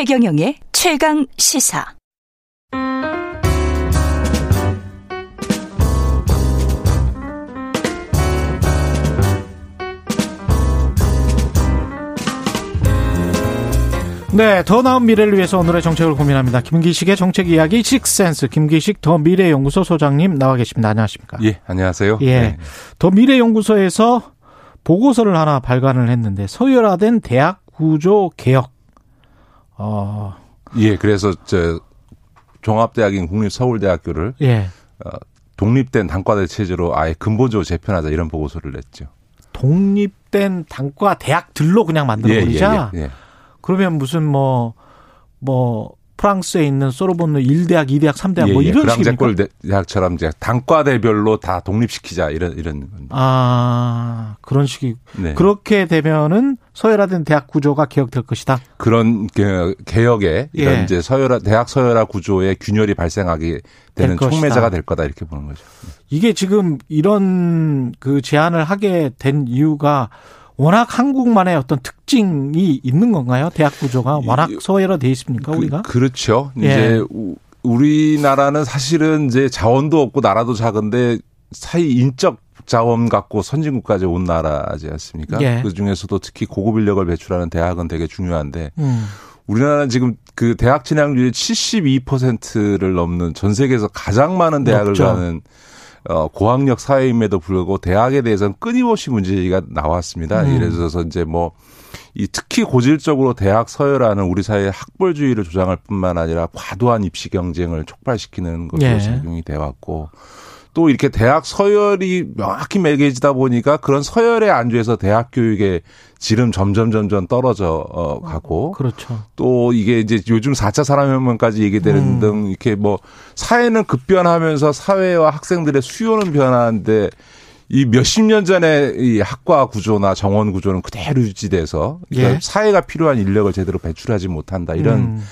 최경영의 최강 시사. 네, 더 나은 미래를 위해서 오늘의 정책을 고민합니다. 김기식의 정책 이야기 식센스 김기식 더 미래 연구소 소장님 나와 계십니다. 안녕하십니까? 예, 안녕하세요. 예, 네. 더 미래 연구소에서 보고서를 하나 발간을 했는데 서열화된 대학 구조 개혁 어. 예, 그래서 저 종합대학인 국립서울대학교를 예. 어, 독립된 단과대 체제로 아예 근본적으로 재편하자 이런 보고서를 냈죠. 독립된 단과 대학들로 그냥 만들어 버리자. 예, 예, 예, 예, 그러면 무슨 뭐뭐 뭐 프랑스에 있는 소르본느 1대학, 2대학, 3대학 예, 뭐 예. 이런 식입니까? 대학처럼 이제 단과대별로 다 독립시키자 이런 이런 아, 그런 식이 네. 그렇게 되면은 서열화된 대학 구조가 개혁될 것이다. 그런 개혁에 이런 예. 이제 서열화 대학 서열화 구조의 균열이 발생하게 되는 될 촉매자가 될 거다 이렇게 보는 거죠. 이게 지금 이런 그 제안을 하게 된 이유가 워낙 한국만의 어떤 특징이 있는 건가요? 대학 구조가 워낙 서열화 돼 있습니까, 그, 우리가? 그, 렇죠 예. 이제 우리나라는 사실은 이제 자원도 없고 나라도 작은데 사이 인적 자원 갖고 선진국까지 온 나라지 않습니까? 예. 그 중에서도 특히 고급 인력을 배출하는 대학은 되게 중요한데 음. 우리나라는 지금 그 대학 진학률이 72%를 넘는 전 세계에서 가장 많은 대학을 높죠. 가는 어, 고학력 사회임에도 불구하고 대학에 대해서는 끊임없이 문제가 나왔습니다. 음. 예를 들어서 이제 뭐, 이 특히 고질적으로 대학 서열화는 우리 사회의 학벌주의를 조장할 뿐만 아니라 과도한 입시 경쟁을 촉발시키는 것으로 예. 작용이 돼 왔고 또 이렇게 대학 서열이 명확히 매개지다 보니까 그런 서열에 안주해서 대학 교육의 질은 점점 점점 떨어져 어, 가고 그렇죠. 또 이게 이제 요즘 4차 산업혁명까지 얘기되는 음. 등 이렇게 뭐 사회는 급변하면서 사회와 학생들의 수요는 변하는데 이 몇십 년 전에 이 학과 구조나 정원 구조는 그대로 유지돼서 그러니까 예. 사회가 필요한 인력을 제대로 배출하지 못한다 이런 음.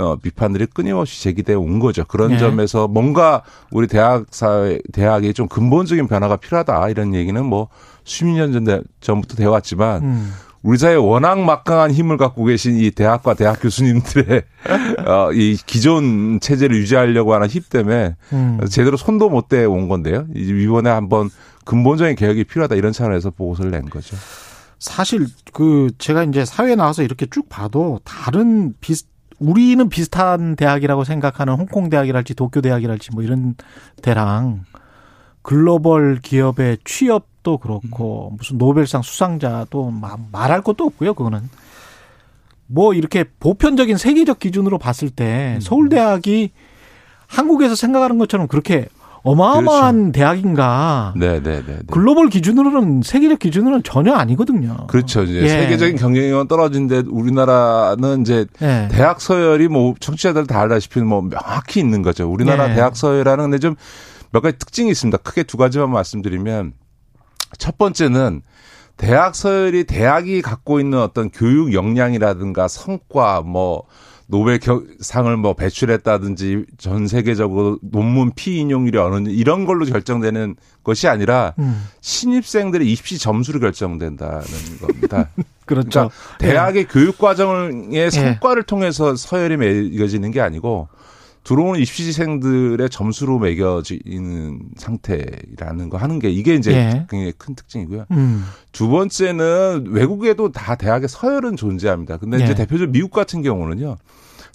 어, 비판들이 끊임없이 제기돼 온 거죠. 그런 네. 점에서 뭔가 우리 대학 사회, 대학이 좀 근본적인 변화가 필요하다 이런 얘기는 뭐 수십 년 전, 전부터 되어 왔지만 음. 우리 사회에 워낙 막강한 힘을 갖고 계신 이 대학과 대학 교수님들의 *laughs* 어, 이 기존 체제를 유지하려고 하는 힘 때문에 음. 제대로 손도 못 대 온 건데요. 이번에 한번 근본적인 개혁이 필요하다 이런 차원에서 보고서를 낸 거죠. 사실 그 제가 이제 사회에 나와서 이렇게 쭉 봐도 다른 비슷 우리는 비슷한 대학이라고 생각하는 홍콩 대학이랄지 도쿄 대학이랄지 뭐 이런 대랑 글로벌 기업의 취업도 그렇고 무슨 노벨상 수상자도 말할 것도 없고요. 그거는 뭐 이렇게 보편적인 세계적 기준으로 봤을 때 음. 서울대학이 한국에서 생각하는 것처럼 그렇게 어마어마한 그렇죠. 대학인가. 네, 네, 네, 네. 글로벌 기준으로는 세계적 기준으로는 전혀 아니거든요. 그렇죠. 이제 예. 세계적인 경쟁력은 떨어진데 우리나라는 이제 예. 대학 서열이 뭐 청취자들 다 알다시피 뭐 명확히 있는 거죠. 우리나라 예. 대학 서열이라는 근데 좀 몇 가지 특징이 있습니다. 크게 두 가지만 말씀드리면 첫 번째는 대학 서열이 대학이 갖고 있는 어떤 교육 역량이라든가 성과 뭐 노벨 상을 뭐 배출했다든지 전 세계적으로 논문 피인용률이 어느 이런 걸로 결정되는 것이 아니라 음. 신입생들의 입시 점수로 결정된다는 겁니다. *laughs* 그렇죠. 그러니까 대학의 예. 교육 과정의 예. 성과를 예. 통해서 서열이 매겨지는 게 아니고 들어오는 입시생들의 점수로 매겨지는 상태라는 거 하는 게 이게 이제 예. 굉장히 큰 특징이고요. 음. 두 번째는 외국에도 다 대학의 서열은 존재합니다. 근데 예. 이제 대표적으로 미국 같은 경우는요.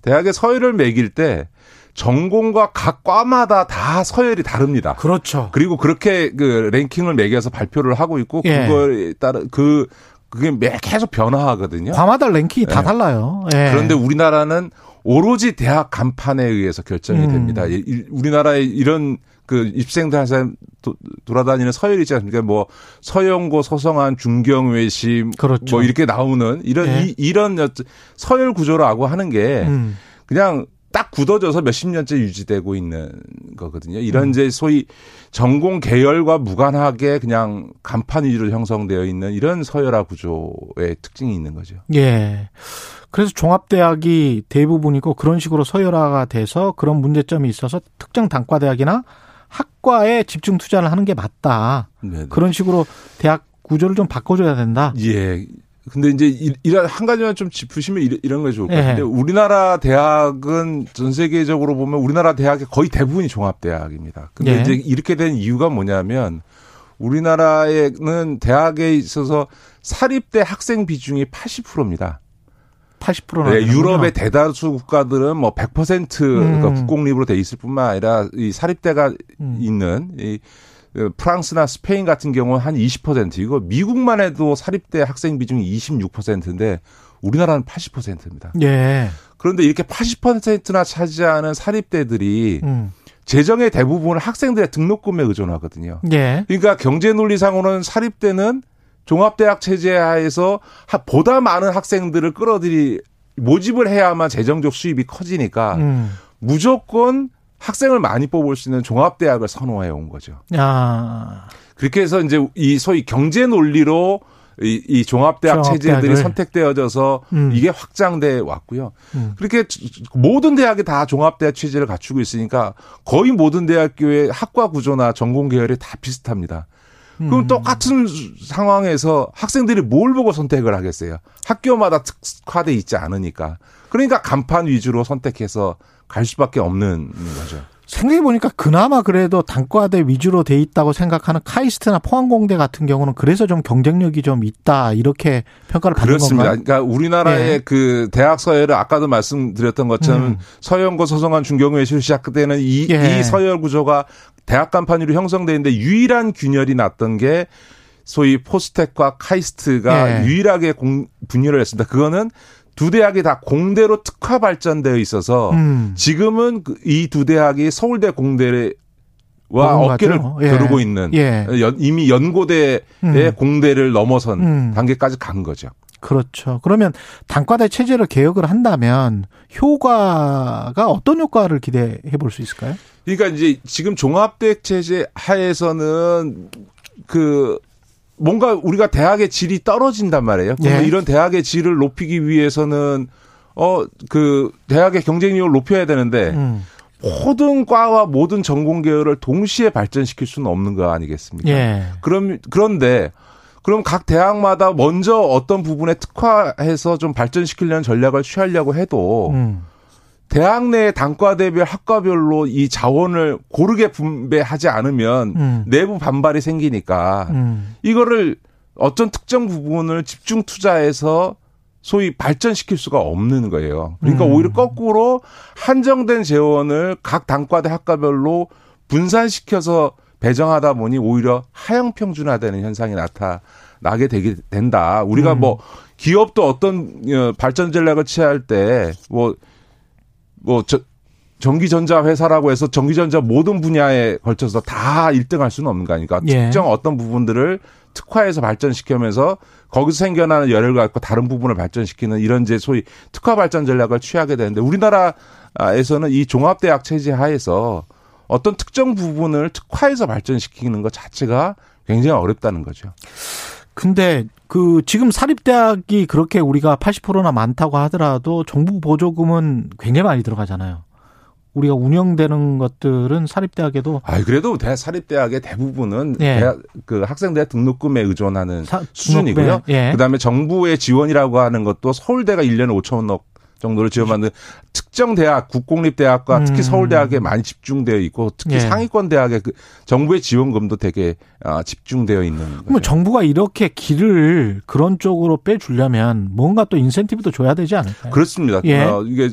대학의 서열을 매길 때 전공과 각 과마다 다 서열이 다릅니다. 그렇죠. 그리고 그렇게 그 랭킹을 매겨서 발표를 하고 있고 예. 그거에 따라 그 그게 매 계속 변화하거든요. 과마다 랭킹이 예. 다 달라요. 예. 그런데 우리나라는 오로지 대학 간판에 의해서 결정이 음. 됩니다. 우리나라의 이런 그 입생들 항상 돌아다니는 서열이 있지 않습니까? 뭐 서영고, 서성한, 중경외심 그렇죠. 뭐 이렇게 나오는 이런 네. 이, 런 서열 구조라고 하는 게 음. 그냥 딱 굳어져서 몇십 년째 유지되고 있는 거거든요. 이런 음. 이제 소위 전공 계열과 무관하게 그냥 간판 위주로 형성되어 있는 이런 서열화 구조의 특징이 있는 거죠. 예. 그래서 종합대학이 대부분이고 그런 식으로 서열화가 돼서 그런 문제점이 있어서 특정 단과대학이나 학과에 집중 투자를 하는 게 맞다. 네네. 그런 식으로 대학 구조를 좀 바꿔줘야 된다. 예. 근데 이제 이런 한 가지만 좀 짚으시면 이런 거 좋을 것 같은데 예. 우리나라 대학은 전 세계적으로 보면 우리나라 대학의 거의 대부분이 종합대학입니다. 근데 예. 이제 이렇게 된 이유가 뭐냐면 우리나라에는 대학에 있어서 사립대 학생 비중이 80%입니다. 80%나 네, 유럽의 대다수 국가들은 뭐 100% 음. 그러니까 국공립으로 돼 있을 뿐만 아니라 이 사립대가 음. 있는 이그 프랑스나 스페인 같은 경우는 한 20%이고 미국만 해도 사립대 학생 비중이 26%인데 우리나라는 80%입니다. 예. 그런데 이렇게 80%나 차지하는 사립대들이 음. 재정의 대부분을 학생들의 등록금에 의존하거든요. 예. 그러니까 경제 논리상으로는 사립대는 종합대학 체제 하에서 보다 많은 학생들을 끌어들이 모집을 해야만 재정적 수입이 커지니까 음. 무조건 학생을 많이 뽑을 수 있는 종합대학을 선호해 온 거죠. 야. 그렇게 해서 이제 이 소위 경제 논리로 이, 이 종합대학 체제들이 선택되어져서 음. 이게 확장돼 왔고요. 음. 그렇게 모든 대학이 다 종합대학 체제를 갖추고 있으니까 거의 모든 대학교의 학과 구조나 전공 계열이 다 비슷합니다. 그럼 음. 똑같은 상황에서 학생들이 뭘 보고 선택을 하겠어요? 학교마다 특화돼 있지 않으니까. 그러니까 간판 위주로 선택해서 갈 수밖에 없는 거죠. 생각해 보니까 그나마 그래도 단과대 위주로 돼 있다고 생각하는 카이스트나 포항공대 같은 경우는 그래서 좀 경쟁력이 좀 있다 이렇게 평가를 받는 그렇습니다. 건가요? 그러니까 우리나라의 네. 그 대학 서열을 아까도 말씀드렸던 것처럼 음. 서영고 서성한 중경외 실시학 때는 이, 예. 이 서열 구조가 대학 간판위로 형성돼 있는데 유일한 균열이 났던 게 소위 포스텍과 카이스트가 예. 유일하게 공, 분열을 했습니다. 그거는 두 대학이 다 공대로 특화 발전되어 있어서 음. 지금은 그 이두 대학이 서울대 공대와 어깨를 예. 겨루고 있는 예. 이미 연고대의 음. 공대를 넘어선 음. 단계까지 간 거죠. 그렇죠. 그러면 단과대 체제를 개혁을 한다면 효과가 어떤 효과를 기대해 볼 수 있을까요? 그러니까 이제 지금 종합대 체제 하에서는 그 뭔가 우리가 대학의 질이 떨어진단 말이에요. 예. 이런 대학의 질을 높이기 위해서는 어 그 대학의 경쟁력을 높여야 되는데 음. 모든 과와 모든 전공 계열을 동시에 발전시킬 수는 없는 거 아니겠습니까? 예. 그럼 그런데 그럼 각 대학마다 먼저 어떤 부분에 특화해서 좀 발전시키려는 전략을 취하려고 해도 음. 대학 내 단과대별 학과별로 이 자원을 고르게 분배하지 않으면 음. 내부 반발이 생기니까 음. 이거를 어떤 특정 부분을 집중 투자해서 소위 발전시킬 수가 없는 거예요. 그러니까 음. 오히려 거꾸로 한정된 재원을 각 단과대 학과별로 분산시켜서 배정하다 보니 오히려 하향 평준화되는 현상이 나타나게 되게 된다. 우리가 음. 뭐 기업도 어떤 어, 발전 전략을 취할 때뭐 뭐 저, 전기전자 회사라고 해서 전기전자 모든 분야에 걸쳐서 다 1등할 수는 없는 거 아닙니까? 예. 특정 어떤 부분들을 특화해서 발전시키면서 거기서 생겨나는 열을 갖고 다른 부분을 발전시키는 이런 이제 소위 특화 발전 전략을 취하게 되는데 우리나라에서는 이 종합대학 체제 하에서 어떤 특정 부분을 특화해서 발전시키는 것 자체가 굉장히 어렵다는 거죠. 근데 그 지금 사립대학이 그렇게 우리가 80%나 많다고 하더라도 정부 보조금은 굉장히 많이 들어가잖아요. 우리가 운영되는 것들은 사립대학에도 아 그래도 대 사립대학의 대부분은 예. 대학 그 학생대 등록금에 의존하는 사, 수준이고요. 예. 그다음에 정부의 지원이라고 하는 것도 서울대가 1년에 5천억 정도를 지원받는 특정 대학, 국공립대학과 특히 음. 서울대학에 많이 집중되어 있고 특히 예. 상위권 대학의 그 정부의 지원금도 되게 아, 집중되어 있는. 그럼 정부가 이렇게 길을 그런 쪽으로 빼주려면 뭔가 또 인센티브도 줘야 되지 않을까요? 그렇습니다. 예. 어, 이게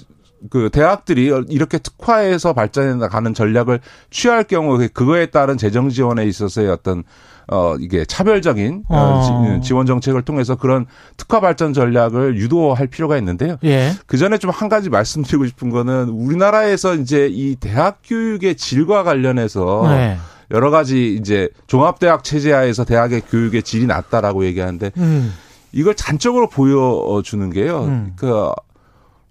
그 대학들이 이렇게 특화해서 발전해 나가는 전략을 취할 경우 그거에 따른 재정 지원에 있어서의 어떤 어 이게 차별적인 어. 어. 지원 정책을 통해서 그런 특화 발전 전략을 유도할 필요가 있는데요. 예. 그 전에 좀 한 가지 말씀드리고 싶은 거는 우리나라에서 이제 이 대학 교육의 질과 관련해서 네. 여러 가지 이제 종합대학 체제하에서 대학의 교육의 질이 낮다라고 얘기하는데 음. 이걸 단적으로 보여주는 게요. 음. 그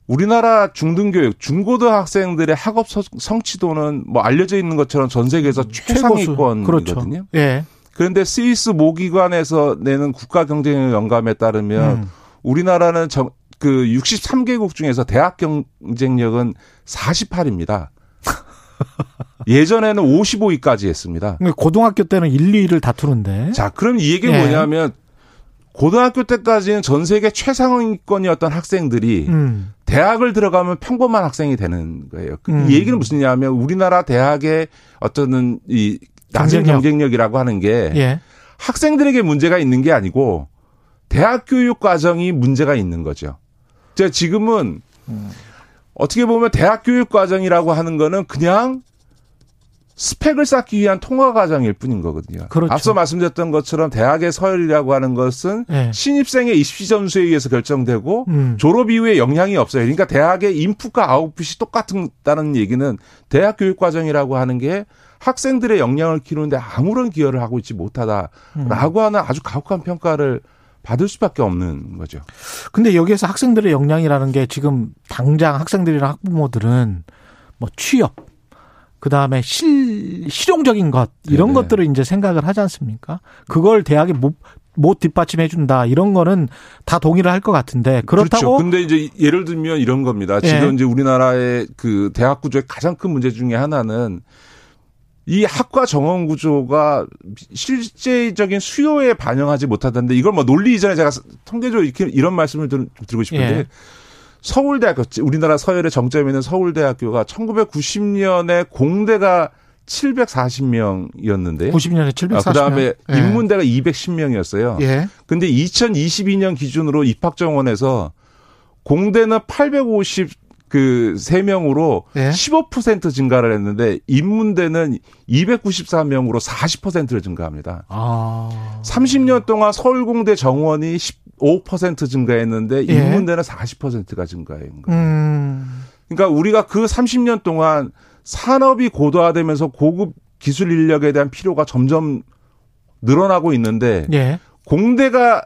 우리나라 중등교육, 중고등 학생들의 학업 성취도는 뭐 알려져 있는 것처럼 전 세계에서 음, 최상위권이거든요. 그렇죠. 예. 그런데 스위스 모기관에서 내는 국가 경쟁력 영감에 따르면 음. 우리나라는 정, 그 63개국 중에서 대학 경쟁력은 48입니다. *laughs* 예전에는 55위까지 했습니다. 고등학교 때는 1, 2위를 다투는데. 자, 그럼 이 얘기는 예. 뭐냐면 고등학교 때까지는 전 세계 최상위권이었던 학생들이 음. 대학을 들어가면 평범한 학생이 되는 거예요. 그 음. 이 얘기는 무슨 냐면 우리나라 대학의 어떤 이 낮은 경쟁력. 경쟁력 이라고 하는 게 예. 학생들에게 문제가 있는 게 아니고 대학 교육 과정이 문제가 있는 거죠. 제가 지금은 음. 어떻게 보면 대학 교육 과정이라고 하는 거는 그냥 스펙을 쌓기 위한 통과 과정일 뿐인 거거든요. 그렇죠. 앞서 말씀드렸던 것처럼 대학의 서열이라고 하는 것은 네. 신입생의 입시 점수에 의해서 결정되고 음. 졸업 이후에 영향이 없어요. 그러니까 대학의 인풋과 아웃풋이 똑같다는 얘기는 대학 교육 과정이라고 하는 게 학생들의 역량을 키우는데 아무런 기여를 하고 있지 못하다라고 음. 하는 아주 가혹한 평가를 받을 수밖에 없는 거죠. 근데 여기에서 학생들의 역량이라는 게 지금 당장 학생들이나 학부모들은 뭐 취업, 그 다음에 실, 실용적인 것, 이런 네네. 것들을 이제 생각을 하지 않습니까? 그걸 대학에 못, 못 뒷받침해 준다. 이런 거는 다 동의를 할 것 같은데. 그렇다고. 그렇죠. 근데 이제 예를 들면 이런 겁니다. 지금 예. 이제 우리나라의 그 대학 구조의 가장 큰 문제 중에 하나는 이 학과 정원 구조가 실제적인 수요에 반영하지 못하던데 이걸 뭐 논리 이전에 제가 통계적으로 이렇게 이런 말씀을 좀 드리고 싶은데 예. 서울대학교 우리나라 서열의 정점에 있는 서울대학교가 1990년에 공대가 740명이었는데요. 90년에 740명. 아, 그다음에 예. 인문대가 210명이었어요. 예. 근데 2022년 기준으로 입학 정원에서 공대는 850 그 3명으로 예? 15% 증가를 했는데 인문대는 294명으로 40%를 증가합니다. 아. 30년 동안 서울공대 정원이 15% 증가했는데 예? 인문대는 40%가 증가한 거예요. 음. 그러니까 우리가 그 30년 동안 산업이 고도화되면서 고급 기술 인력에 대한 필요가 점점 늘어나고 있는데 예? 공대가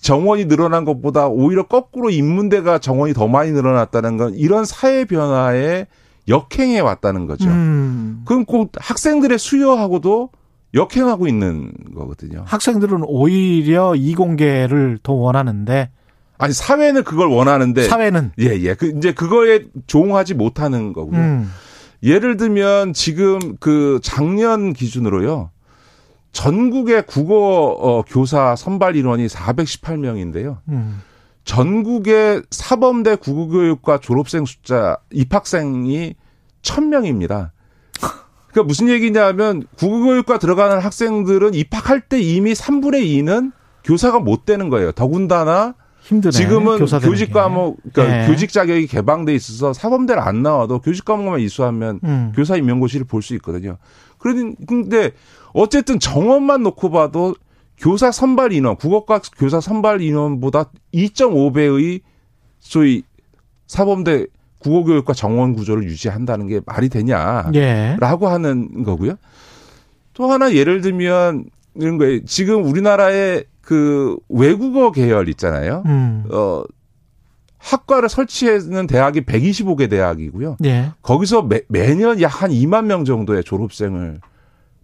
정원이 늘어난 것보다 오히려 거꾸로 인문대가 정원이 더 많이 늘어났다는 건 이런 사회 변화에 역행해 왔다는 거죠. 음. 그럼 꼭 학생들의 수요하고도 역행하고 있는 거거든요. 학생들은 오히려 이공계를 더 원하는데 아니 사회는 그걸 원하는데 사회는 예예 예. 그 이제 그거에 조응하지 못하는 거고요. 음. 예를 들면 지금 그 작년 기준으로요. 전국의 국어 어, 교사 선발 인원이 418명인데요. 음. 전국의 사범대 국어교육과 졸업생 숫자 입학생이 1000명입니다. 그러니까 무슨 얘기냐면 국어교육과 들어가는 학생들은 입학할 때 이미 3분의 2는 교사가 못 되는 거예요. 더군다나 힘드네, 지금은 교직 과목, 그러니까 네. 교직 자격이 개방돼 있어서 사범대를 안 나와도 교직 과목만 이수하면 음. 교사 임용고시를 볼 수 있거든요. 그런데 어쨌든 정원만 놓고 봐도 교사 선발 인원, 국어과 교사 선발 인원보다 2.5배의 소위 사범대 국어교육과 정원 구조를 유지한다는 게 말이 되냐라고 예. 하는 거고요. 또 하나 예를 들면 이런 거예요. 지금 우리나라의 그 외국어 계열 있잖아요. 음. 어 학과를 설치하는 대학이 125개 대학이고요. 예. 거기서 매, 매년 약 한 2만 명 정도의 졸업생을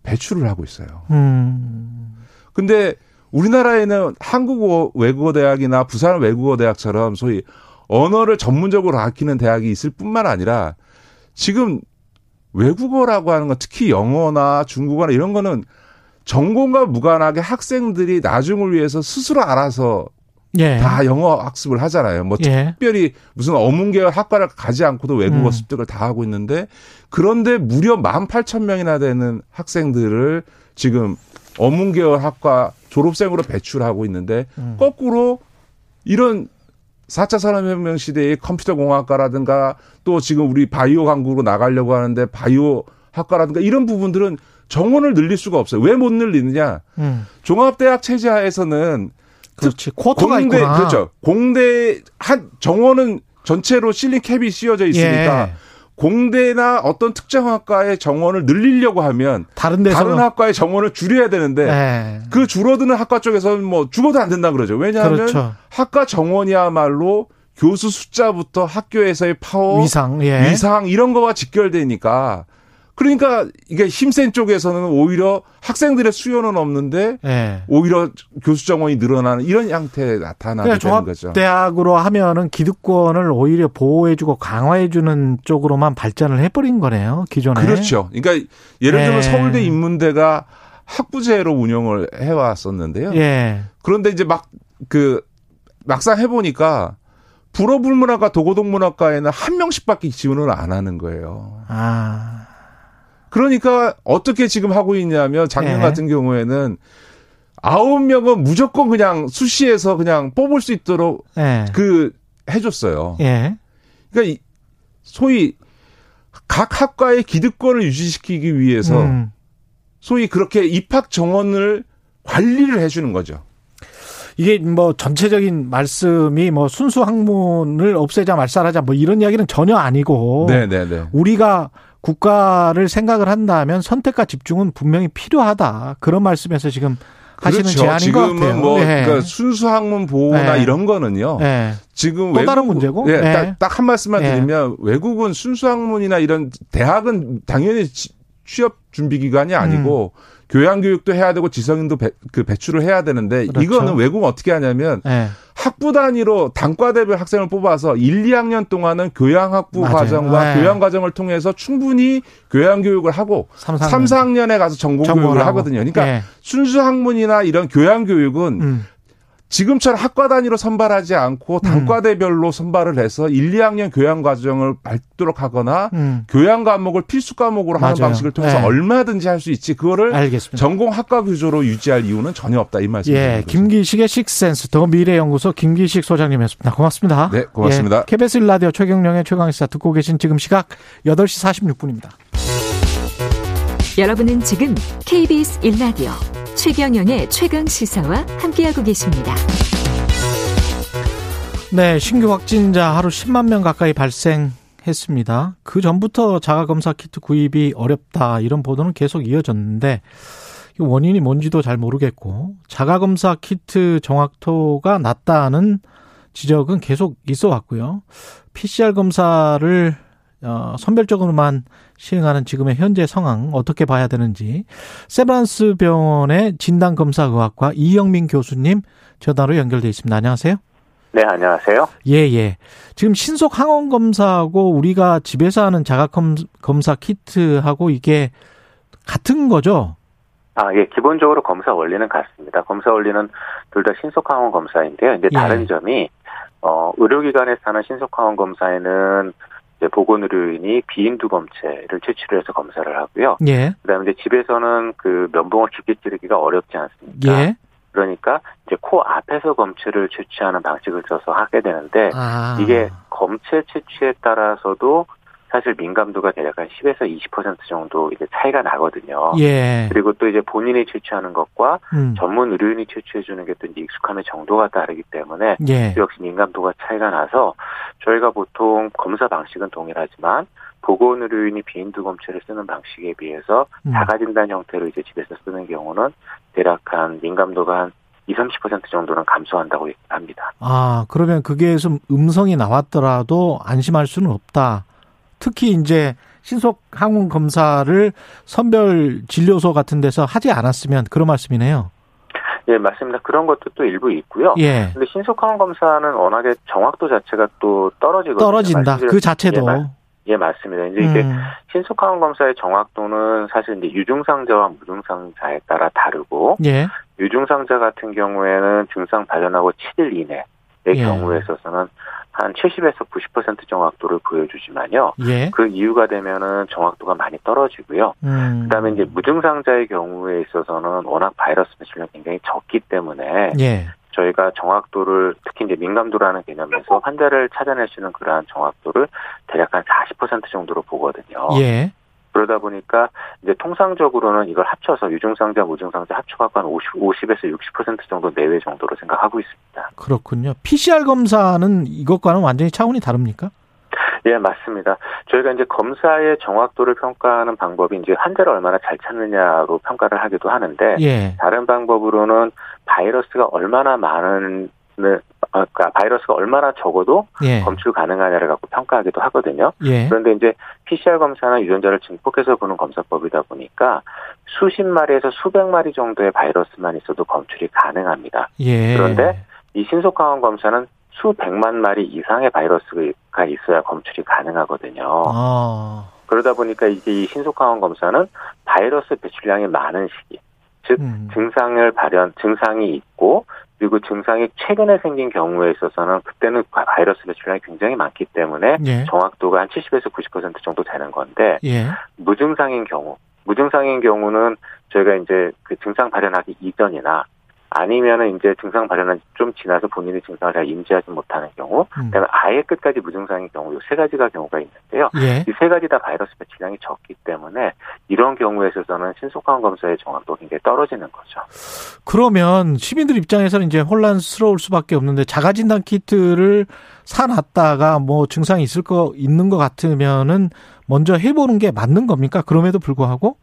배출을 하고 있어요. 음. 근데 우리나라에는 한국어 외국어 대학이나 부산 외국어 대학처럼 소위 언어를 전문적으로 가르치는 대학이 있을 뿐만 아니라 지금 외국어라고 하는 건 특히 영어나 중국어나 이런 거는 전공과 무관하게 학생들이 나중을 위해서 스스로 알아서 예. 다 영어 학습을 하잖아요. 뭐 예. 특별히 무슨 어문계열 학과를 가지 않고도 외국어 음. 습득을 다 하고 있는데 그런데 무려 18,000명이나 되는 학생들을 지금 어문계열 학과 졸업생으로 배출하고 있는데 음. 거꾸로 이런 4차 산업혁명 시대의 컴퓨터 공학과라든가 또 지금 우리 바이오 강국으로 나가려고 하는데 바이오 학과라든가 이런 부분들은 정원을 늘릴 수가 없어요. 왜 못 늘리느냐? 음. 종합대학 체제 하에서는 그렇지. 쿼터가 공대, 있구나. 그렇죠. 공대 한 정원은 전체로 실링 캡이 씌워져 있으니까 예. 공대나 어떤 특정 학과의 정원을 늘리려고 하면 다른 데서 다른 학과의 정원을 줄여야 되는데 예. 그 줄어드는 학과 쪽에서는 뭐 죽어도 안 된다 그러죠. 왜냐하면 그렇죠. 학과 정원이야말로 교수 숫자부터 학교에서의 파워, 위상, 예. 위상 이런 거와 직결되니까 그러니까 이게 힘센 쪽에서는 오히려 학생들의 수요는 없는데 네. 오히려 교수 정원이 늘어나는 이런 형태에 나타나게 그러니까 되는 거죠. 대학으로 하면은 기득권을 오히려 보호해주고 강화해주는 쪽으로만 발전을 해버린 거네요. 기존에. 그렇죠. 그러니까 예를 들면 네. 서울대 인문대가 학부제로 운영을 해왔었는데요. 예. 그런데 이제 막 그 막상 해보니까 불어불문학과 도고동문학과에는 한 명씩밖에 지원을 안 하는 거예요. 아. 그러니까 어떻게 지금 하고 있냐면 작년 예. 같은 경우에는 아홉 명은 무조건 그냥 수시에서 그냥 뽑을 수 있도록 예. 그 해줬어요. 예. 그러니까 소위 각 학과의 기득권을 유지시키기 위해서 음. 소위 그렇게 입학 정원을 관리를 해주는 거죠. 이게 뭐 전체적인 말씀이 뭐 순수 학문을 없애자 말살하자 뭐 이런 이야기는 전혀 아니고 네네네. 네, 네. 우리가 국가를 생각을 한다면 선택과 집중은 분명히 필요하다. 그런 말씀에서 지금 하시는 그렇죠. 제안인 지금은 것 같아요. 뭐 네. 그러니까 순수 학문 보호나 네. 이런 거는요. 네. 지금 또 다른 문제고. 예, 네. 딱한 말씀만 드리면 외국은 순수 학문이나 이런 대학은 당연히 취업 준비 기관이 아니고 음. 교양 교육도 해야 되고 지성인도 배, 그 배출을 해야 되는데 그렇죠. 이거는 외국은 어떻게 하냐면 네. 학부 단위로 단과 대별 학생을 뽑아서 1, 2학년 동안은 교양 학부 맞아요. 과정과 네. 교양 과정을 통해서 충분히 교양 교육을 하고 3, 4학년. 3, 4학년에 가서 전공 교육을 하거든요. 그러니까 네. 순수 학문이나 이런 교양 교육은 음. 지금처럼 학과 단위로 선발하지 않고 단과대별로 선발을 해서 1, 2학년 교양 과정을 밟도록 하거나 음. 교양 과목을 필수 과목으로 맞아요. 하는 방식을 통해서 네. 얼마든지 할 수 있지 그거를 알겠습니다. 전공 학과 규조로 유지할 이유는 전혀 없다 이 말씀입니다. 예, 김기식의 식센스 더 미래연구소 김기식 소장님이었습니다. 고맙습니다. 네, 고맙습니다. 예, KBS 일라디오 최경령의 최강시사 듣고 계신 지금 시각 8시 46분입니다. 여러분은 지금 KBS 일라디오 최경영의 최강 시사와 함께하고 계십니다. 네, 신규 확진자 하루 10만 명 가까이 발생했습니다. 그 전부터 자가 검사 키트 구입이 어렵다 이런 보도는 계속 이어졌는데 원인이 뭔지도 잘 모르겠고 자가 검사 키트 정확도가 낮다는 지적은 계속 있어 왔고요. PCR 검사를 어, 선별적으로만 시행하는 지금의 현재 상황 어떻게 봐야 되는지 세브란스 병원의 진단검사의학과 이영민 교수님 전화로 연결돼 있습니다. 안녕하세요. 네, 안녕하세요. 예, 예. 지금 신속 항원 검사하고 우리가 집에서 하는 자가 검사 키트하고 이게 같은 거죠? 아, 예. 기본적으로 검사 원리는 같습니다. 검사 원리는 둘 다 신속 항원 검사인데요. 이제 다른 예. 점이 어, 의료기관에서 하는 신속 항원 검사에는 보건의료인이 비인두 검체를 채취를 해서 검사를 하고요. 예. 그다음에 이제 집에서는 그 면봉을 깊게 찌르기가 어렵지 않습니까? 예. 그러니까 이제 코 앞에서 검체를 채취하는 방식을 써서 하게 되는데 아. 이게 검체 채취에 따라서도 사실 민감도가 대략 한 10에서 20% 정도 이제 차이가 나거든요. 예. 그리고 또 이제 본인이 채취하는 것과 음. 전문 의료인이 채취해 주는 게 또 이제 익숙함의 정도가 다르기 때문에 예. 역시 민감도가 차이가 나서 저희가 보통 검사 방식은 동일하지만 보건 의료인이 비인두 검체를 쓰는 방식에 비해서 음. 자가진단 형태로 이제 집에서 쓰는 경우는 대략 한 민감도가 한 20, 30% 정도는 감소한다고 합니다. 아, 그러면 그게 좀 음성이 나왔더라도 안심할 수는 없다. 특히 이제 신속 항원 검사를 선별 진료소 같은 데서 하지 않았으면 그런 말씀이네요. 예, 맞습니다. 그런 것도 또 일부 있고요. 예. 근데 신속 항원 검사는 워낙에 정확도 자체가 또 떨어지거든요. 떨어진다. 그 자체도. 예, 예, 맞습니다. 이제 이게 음. 신속항원 검사의 정확도는 사실 이제 유증상자와 무증상자에 따라 다르고, 예. 유증상자 같은 경우에는 증상 발현하고 7일 이내의 예. 경우에 있어서는 한 70에서 90% 정확도를 보여주지만요. 예. 그 이유가 되면은 정확도가 많이 떨어지고요. 음. 그다음에 이제 무증상자의 경우에 있어서는 워낙 바이러스 매출량이 굉장히 적기 때문에 예. 저희가 정확도를 특히 이제 민감도라는 개념에서 환자를 찾아낼 수 있는 그러한 정확도를 대략 한 40% 정도로 보거든요. 예. 그러다 보니까 이제 통상적으로는 이걸 합쳐서 유증상자, 무증상자 합쳐갖고 한 50, 50에서 60% 정도 내외 정도로 생각하고 있습니다. 그렇군요. PCR 검사는 이것과는 완전히 차원이 다릅니까? 예, 맞습니다. 저희가 이제 검사의 정확도를 평가하는 방법이 이제 환자를 얼마나 잘 찾느냐로 평가를 하기도 하는데 예. 다른 방법으로는 바이러스가 얼마나 많은 아, 그러니까 바이러스가 얼마나 적어도 예. 검출 가능하냐를 갖고 평가하기도 하거든요. 예. 그런데 이제 PCR 검사나 유전자를 증폭해서 보는 검사법이다 보니까 수십 마리에서 수백 마리 정도의 바이러스만 있어도 검출이 가능합니다. 예. 그런데 이 신속항원 검사는 수백만 마리 이상의 바이러스가 있어야 검출이 가능하거든요. 아. 그러다 보니까 이제 이 신속항원 검사는 바이러스 배출량이 많은 시기, 즉 음. 증상을 발현 증상이 있고 그리고 증상이 최근에 생긴 경우에 있어서는 그때는 바이러스 배출량이 굉장히 많기 때문에 예. 정확도가 한 70에서 90% 정도 되는 건데 예. 무증상인 경우 무증상인 경우는 저희가 이제 그 증상 발현하기 이전이나 아니면은 이제 증상 발현은 좀 지나서 본인이 증상을 잘 인지하지 못하는 경우, 음. 그다음에 아예 끝까지 무증상인 경우, 이세 가지가 경우가 있는데요. 예. 이세 가지 다 바이러스 배출량이 적기 때문에 이런 경우에 있어서는 신속한 검사의 정확도가 굉장히 떨어지는 거죠. 그러면 시민들 입장에서는 이제 혼란스러울 수밖에 없는데 자가 진단 키트를 사놨다가 뭐 증상이 있을 거 있는 것 같으면은 먼저 해보는 게 맞는 겁니까? 그럼에도 불구하고?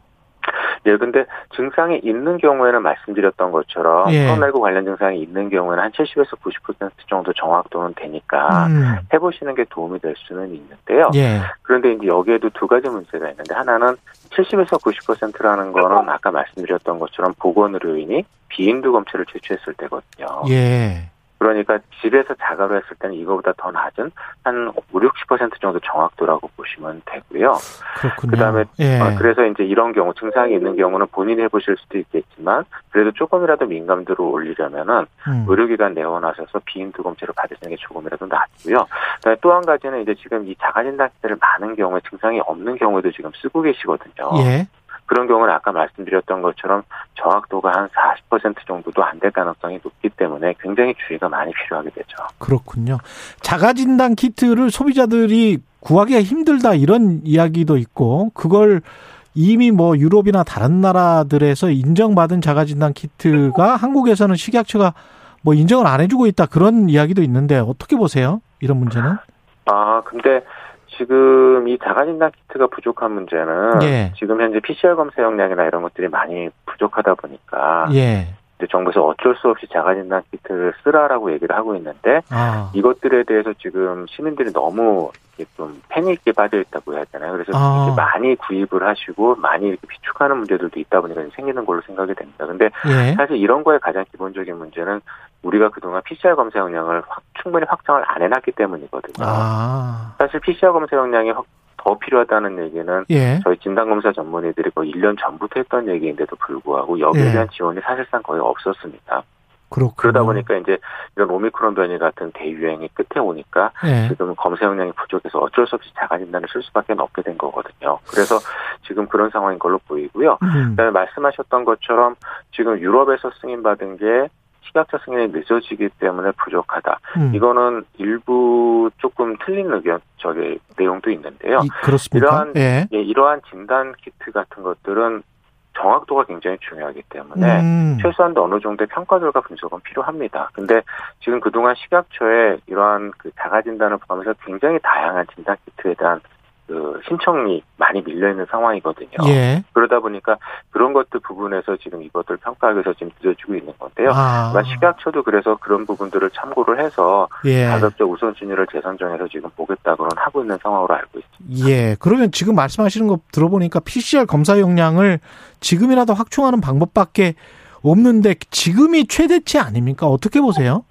예, 근데 증상이 있는 경우에는 말씀드렸던 것처럼 예. 코로나19 관련 증상이 있는 경우에는 한 70에서 90% 정도 정확도는 되니까 음. 해보시는 게 도움이 될 수는 있는데요. 예. 그런데 이제 여기에도 두 가지 문제가 있는데 하나는 70에서 90%라는 거는 아까 말씀드렸던 것처럼 보건의료인이 비인두 검체를 제출했을 때거든요. 예. 그러니까 집에서 자가로 했을 때는 이거보다 더 낮은 한 5, 60% 정도 정확도라고 보시면 되고요. 그렇군요. 그다음에 예. 어, 그래서 이제 이런 경우 증상이 있는 경우는 본인이 해보실 수도 있겠지만 그래도 조금이라도 민감도를 올리려면은 음. 의료기관 내원하셔서 비인두 검체를 받으시는 게 조금이라도 낫고요. 그다음에 또한 가지는 이제 지금 이 자가진단 키트를 많은 경우에 증상이 없는 경우에도 지금 쓰고 계시거든요. 예. 그런 경우는 아까 말씀드렸던 것처럼 정확도가 한 40% 정도도 안 될 가능성이 높기 때문에 굉장히 주의가 많이 필요하게 되죠. 그렇군요. 자가진단 키트를 소비자들이 구하기가 힘들다 이런 이야기도 있고 그걸 이미 뭐 유럽이나 다른 나라들에서 인정받은 자가진단 키트가 한국에서는 식약처가 뭐 인정을 안 해주고 있다 그런 이야기도 있는데 어떻게 보세요? 이런 문제는? 아 근데 지금 이 자가진단 키트가 부족한 문제는 예. 지금 현재 PCR 검사 역량이나 이런 것들이 많이 부족하다 보니까 예. 이제 정부에서 어쩔 수 없이 자가진단 키트를 쓰라라고 얘기를 하고 있는데 아. 이것들에 대해서 지금 시민들이 너무 좀 패닉에 빠져 있다고 해야 되나요? 그래서 아. 많이 구입을 하시고 많이 이렇게 비축하는 문제들도 있다 보니까 생기는 걸로 생각이 됩니다. 근데 예. 사실 이런 거에 가장 기본적인 문제는 우리가 그동안 PCR 검사 역량을 확, 충분히 확장을 안 해놨기 때문이거든요. 아. 사실 PCR 검사 역량이 확, 더 필요하다는 얘기는 예. 저희 진단검사 전문의들이 거의 1년 전부터 했던 얘기인데도 불구하고 여기에 예. 대한 지원이 사실상 거의 없었습니다. 그렇군요. 그러다 보니까 이제 이런 오미크론 변이 같은 대유행이 끝에 오니까 네. 지금 검사 역량이 부족해서 어쩔 수 없이 자가 진단을 쓸 수밖에 없게 된 거거든요. 그래서 지금 그런 상황인 걸로 보이고요. 음. 그다음에 말씀하셨던 것처럼 지금 유럽에서 승인 받은 게 식약처 승인이 늦어지기 때문에 부족하다. 음. 이거는 일부 조금 틀린 의견 저기 내용도 있는데요. 이, 그렇습니까? 이러한 예. 예, 이러한 진단 키트 같은 것들은 정확도가 굉장히 중요하기 때문에 음. 최소한도 어느 정도의 평가 결과 분석은 필요합니다. 근데 지금 그동안 식약처에 이러한 그 자가 진단을 포함해서 굉장히 다양한 진단 키트에 대한 그 신청이 많이 밀려 있는 상황이거든요. 예. 그러다 보니까 그런 것들 부분에서 지금 이것들 평가하기 위해서 지금 늦어지고 있는 건데요. 아. 식약처도 그래서 그런 부분들을 참고를 해서 예. 가급적 우선순위를 재선정해서 지금 보겠다고는 하고 있는 상황으로 알고 있습니다. 예. 그러면 지금 말씀하시는 거 들어보니까 PCR 검사 용량을 지금이라도 확충하는 방법밖에 없는데 지금이 최대치 아닙니까? 어떻게 보세요?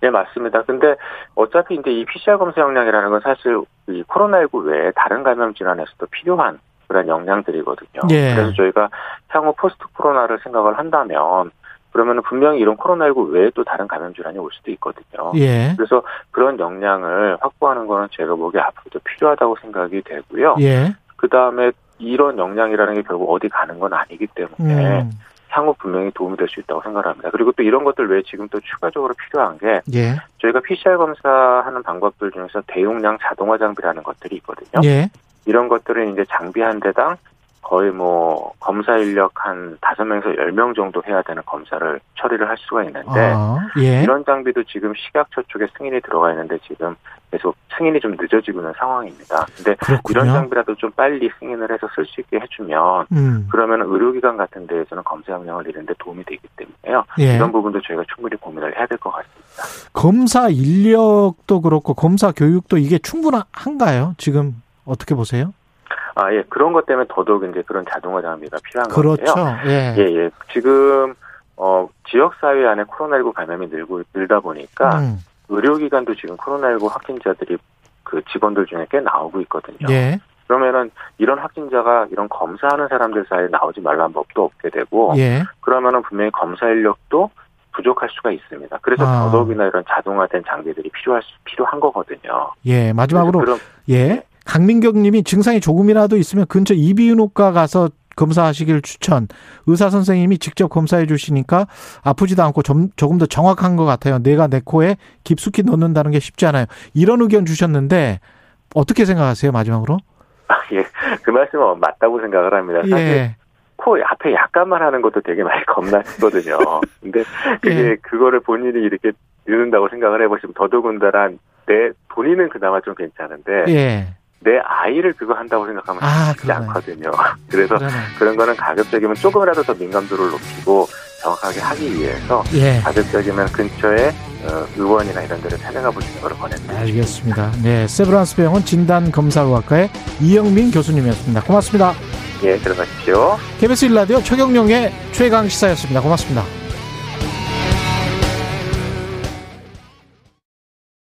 네, 맞습니다. 근데 어차피 이제 이 PCR 검사 역량이라는 건 사실 이 코로나19 외에 다른 감염 질환에서도 필요한 그런 역량들이거든요. 예. 그래서 저희가 향후 포스트 코로나를 생각을 한다면 그러면 분명히 이런 코로나19 외에 또 다른 감염 질환이 올 수도 있거든요. 예. 그래서 그런 역량을 확보하는 거는 제가 보기에 앞으로도 필요하다고 생각이 되고요. 예. 그 다음에 이런 역량이라는 게 결국 어디 가는 건 아니기 때문에 음. 향후 분명히 도움이 될 수 있다고 생각합니다. 그리고 또 이런 것들 외에 지금 또 추가적으로 필요한 게 예. 저희가 PCR 검사하는 방법들 중에서 대용량 자동화 장비라는 것들이 있거든요. 예. 이런 것들은 이제 장비 한 대당 거의 뭐 검사 인력 한 다섯 명에서 열 명 정도 해야 되는 검사를 처리를 할 수가 있는데 아, 예. 이런 장비도 지금 식약처 쪽에 승인이 들어가 있는데 지금 계속 승인이 좀 늦어지고 있는 상황입니다. 근데 그렇군요. 이런 장비라도 좀 빨리 승인을 해서 쓸 수 있게 해주면 음. 그러면 의료기관 같은 데에서는 검사 역량을 내는데 도움이 되기 때문에요. 예. 이런 부분도 저희가 충분히 고민을 해야 될 것 같습니다. 검사 인력도 그렇고 검사 교육도 이게 충분한가요? 지금 어떻게 보세요? 아, 예. 그런 것 때문에 더더욱 이제 그런 자동화 장비가 필요한 그렇죠. 건데요. 예. 예, 예. 지금, 어, 지역 사회 안에 코로나19 감염이 늘고, 늘다 보니까 음. 의료기관도 지금 코로나19 확진자들이 그 직원들 중에 꽤 나오고 있거든요. 예. 그러면은 이런 확진자가 이런 검사하는 사람들 사이에 나오지 말라는 법도 없게 되고 예. 그러면은 분명히 검사 인력도 부족할 수가 있습니다. 그래서 아. 더더욱이나 이런 자동화된 장비들이 필요할 수, 필요한 거거든요. 예, 마지막으로 그럼, 예. 네. 강민경 님이 증상이 조금이라도 있으면 근처 이비인후과 가서 검사하시길 추천. 의사 선생님이 직접 검사해 주시니까 아프지도 않고 좀, 조금 더 정확한 것 같아요. 내가 내 코에 깊숙이 넣는다는 게 쉽지 않아요. 이런 의견 주셨는데 어떻게 생각하세요? 마지막으로? 아, 예. 그 말씀은 맞다고 생각을 합니다. 사실 예. 코 앞에 약간만 하는 것도 되게 많이 겁나거든요. *laughs* 근데 그게 예. 그거를 본인이 이렇게 넣는다고 생각을 해보시면 더더군다나 내 본인은 그나마 좀 괜찮은데 예. 내 아이를 그거 한다고 생각하면 아, 쉽지 않거든요. *laughs* 그래서 그러네. 그런 거는 가급적이면 조금이라도 더 민감도를 높이고 정확하게 하기 위해서 예. 가급적이면 근처에 어, 의원이나 이런 데를 찾아가 보시는 걸 권합니다. 알겠습니다. 네, 세브란스 병원 진단검사의학과의 이영민 교수님이었습니다. 고맙습니다. 예, 들어가십시오. KBS 1라디오 최경령의 최강 시사였습니다. 고맙습니다.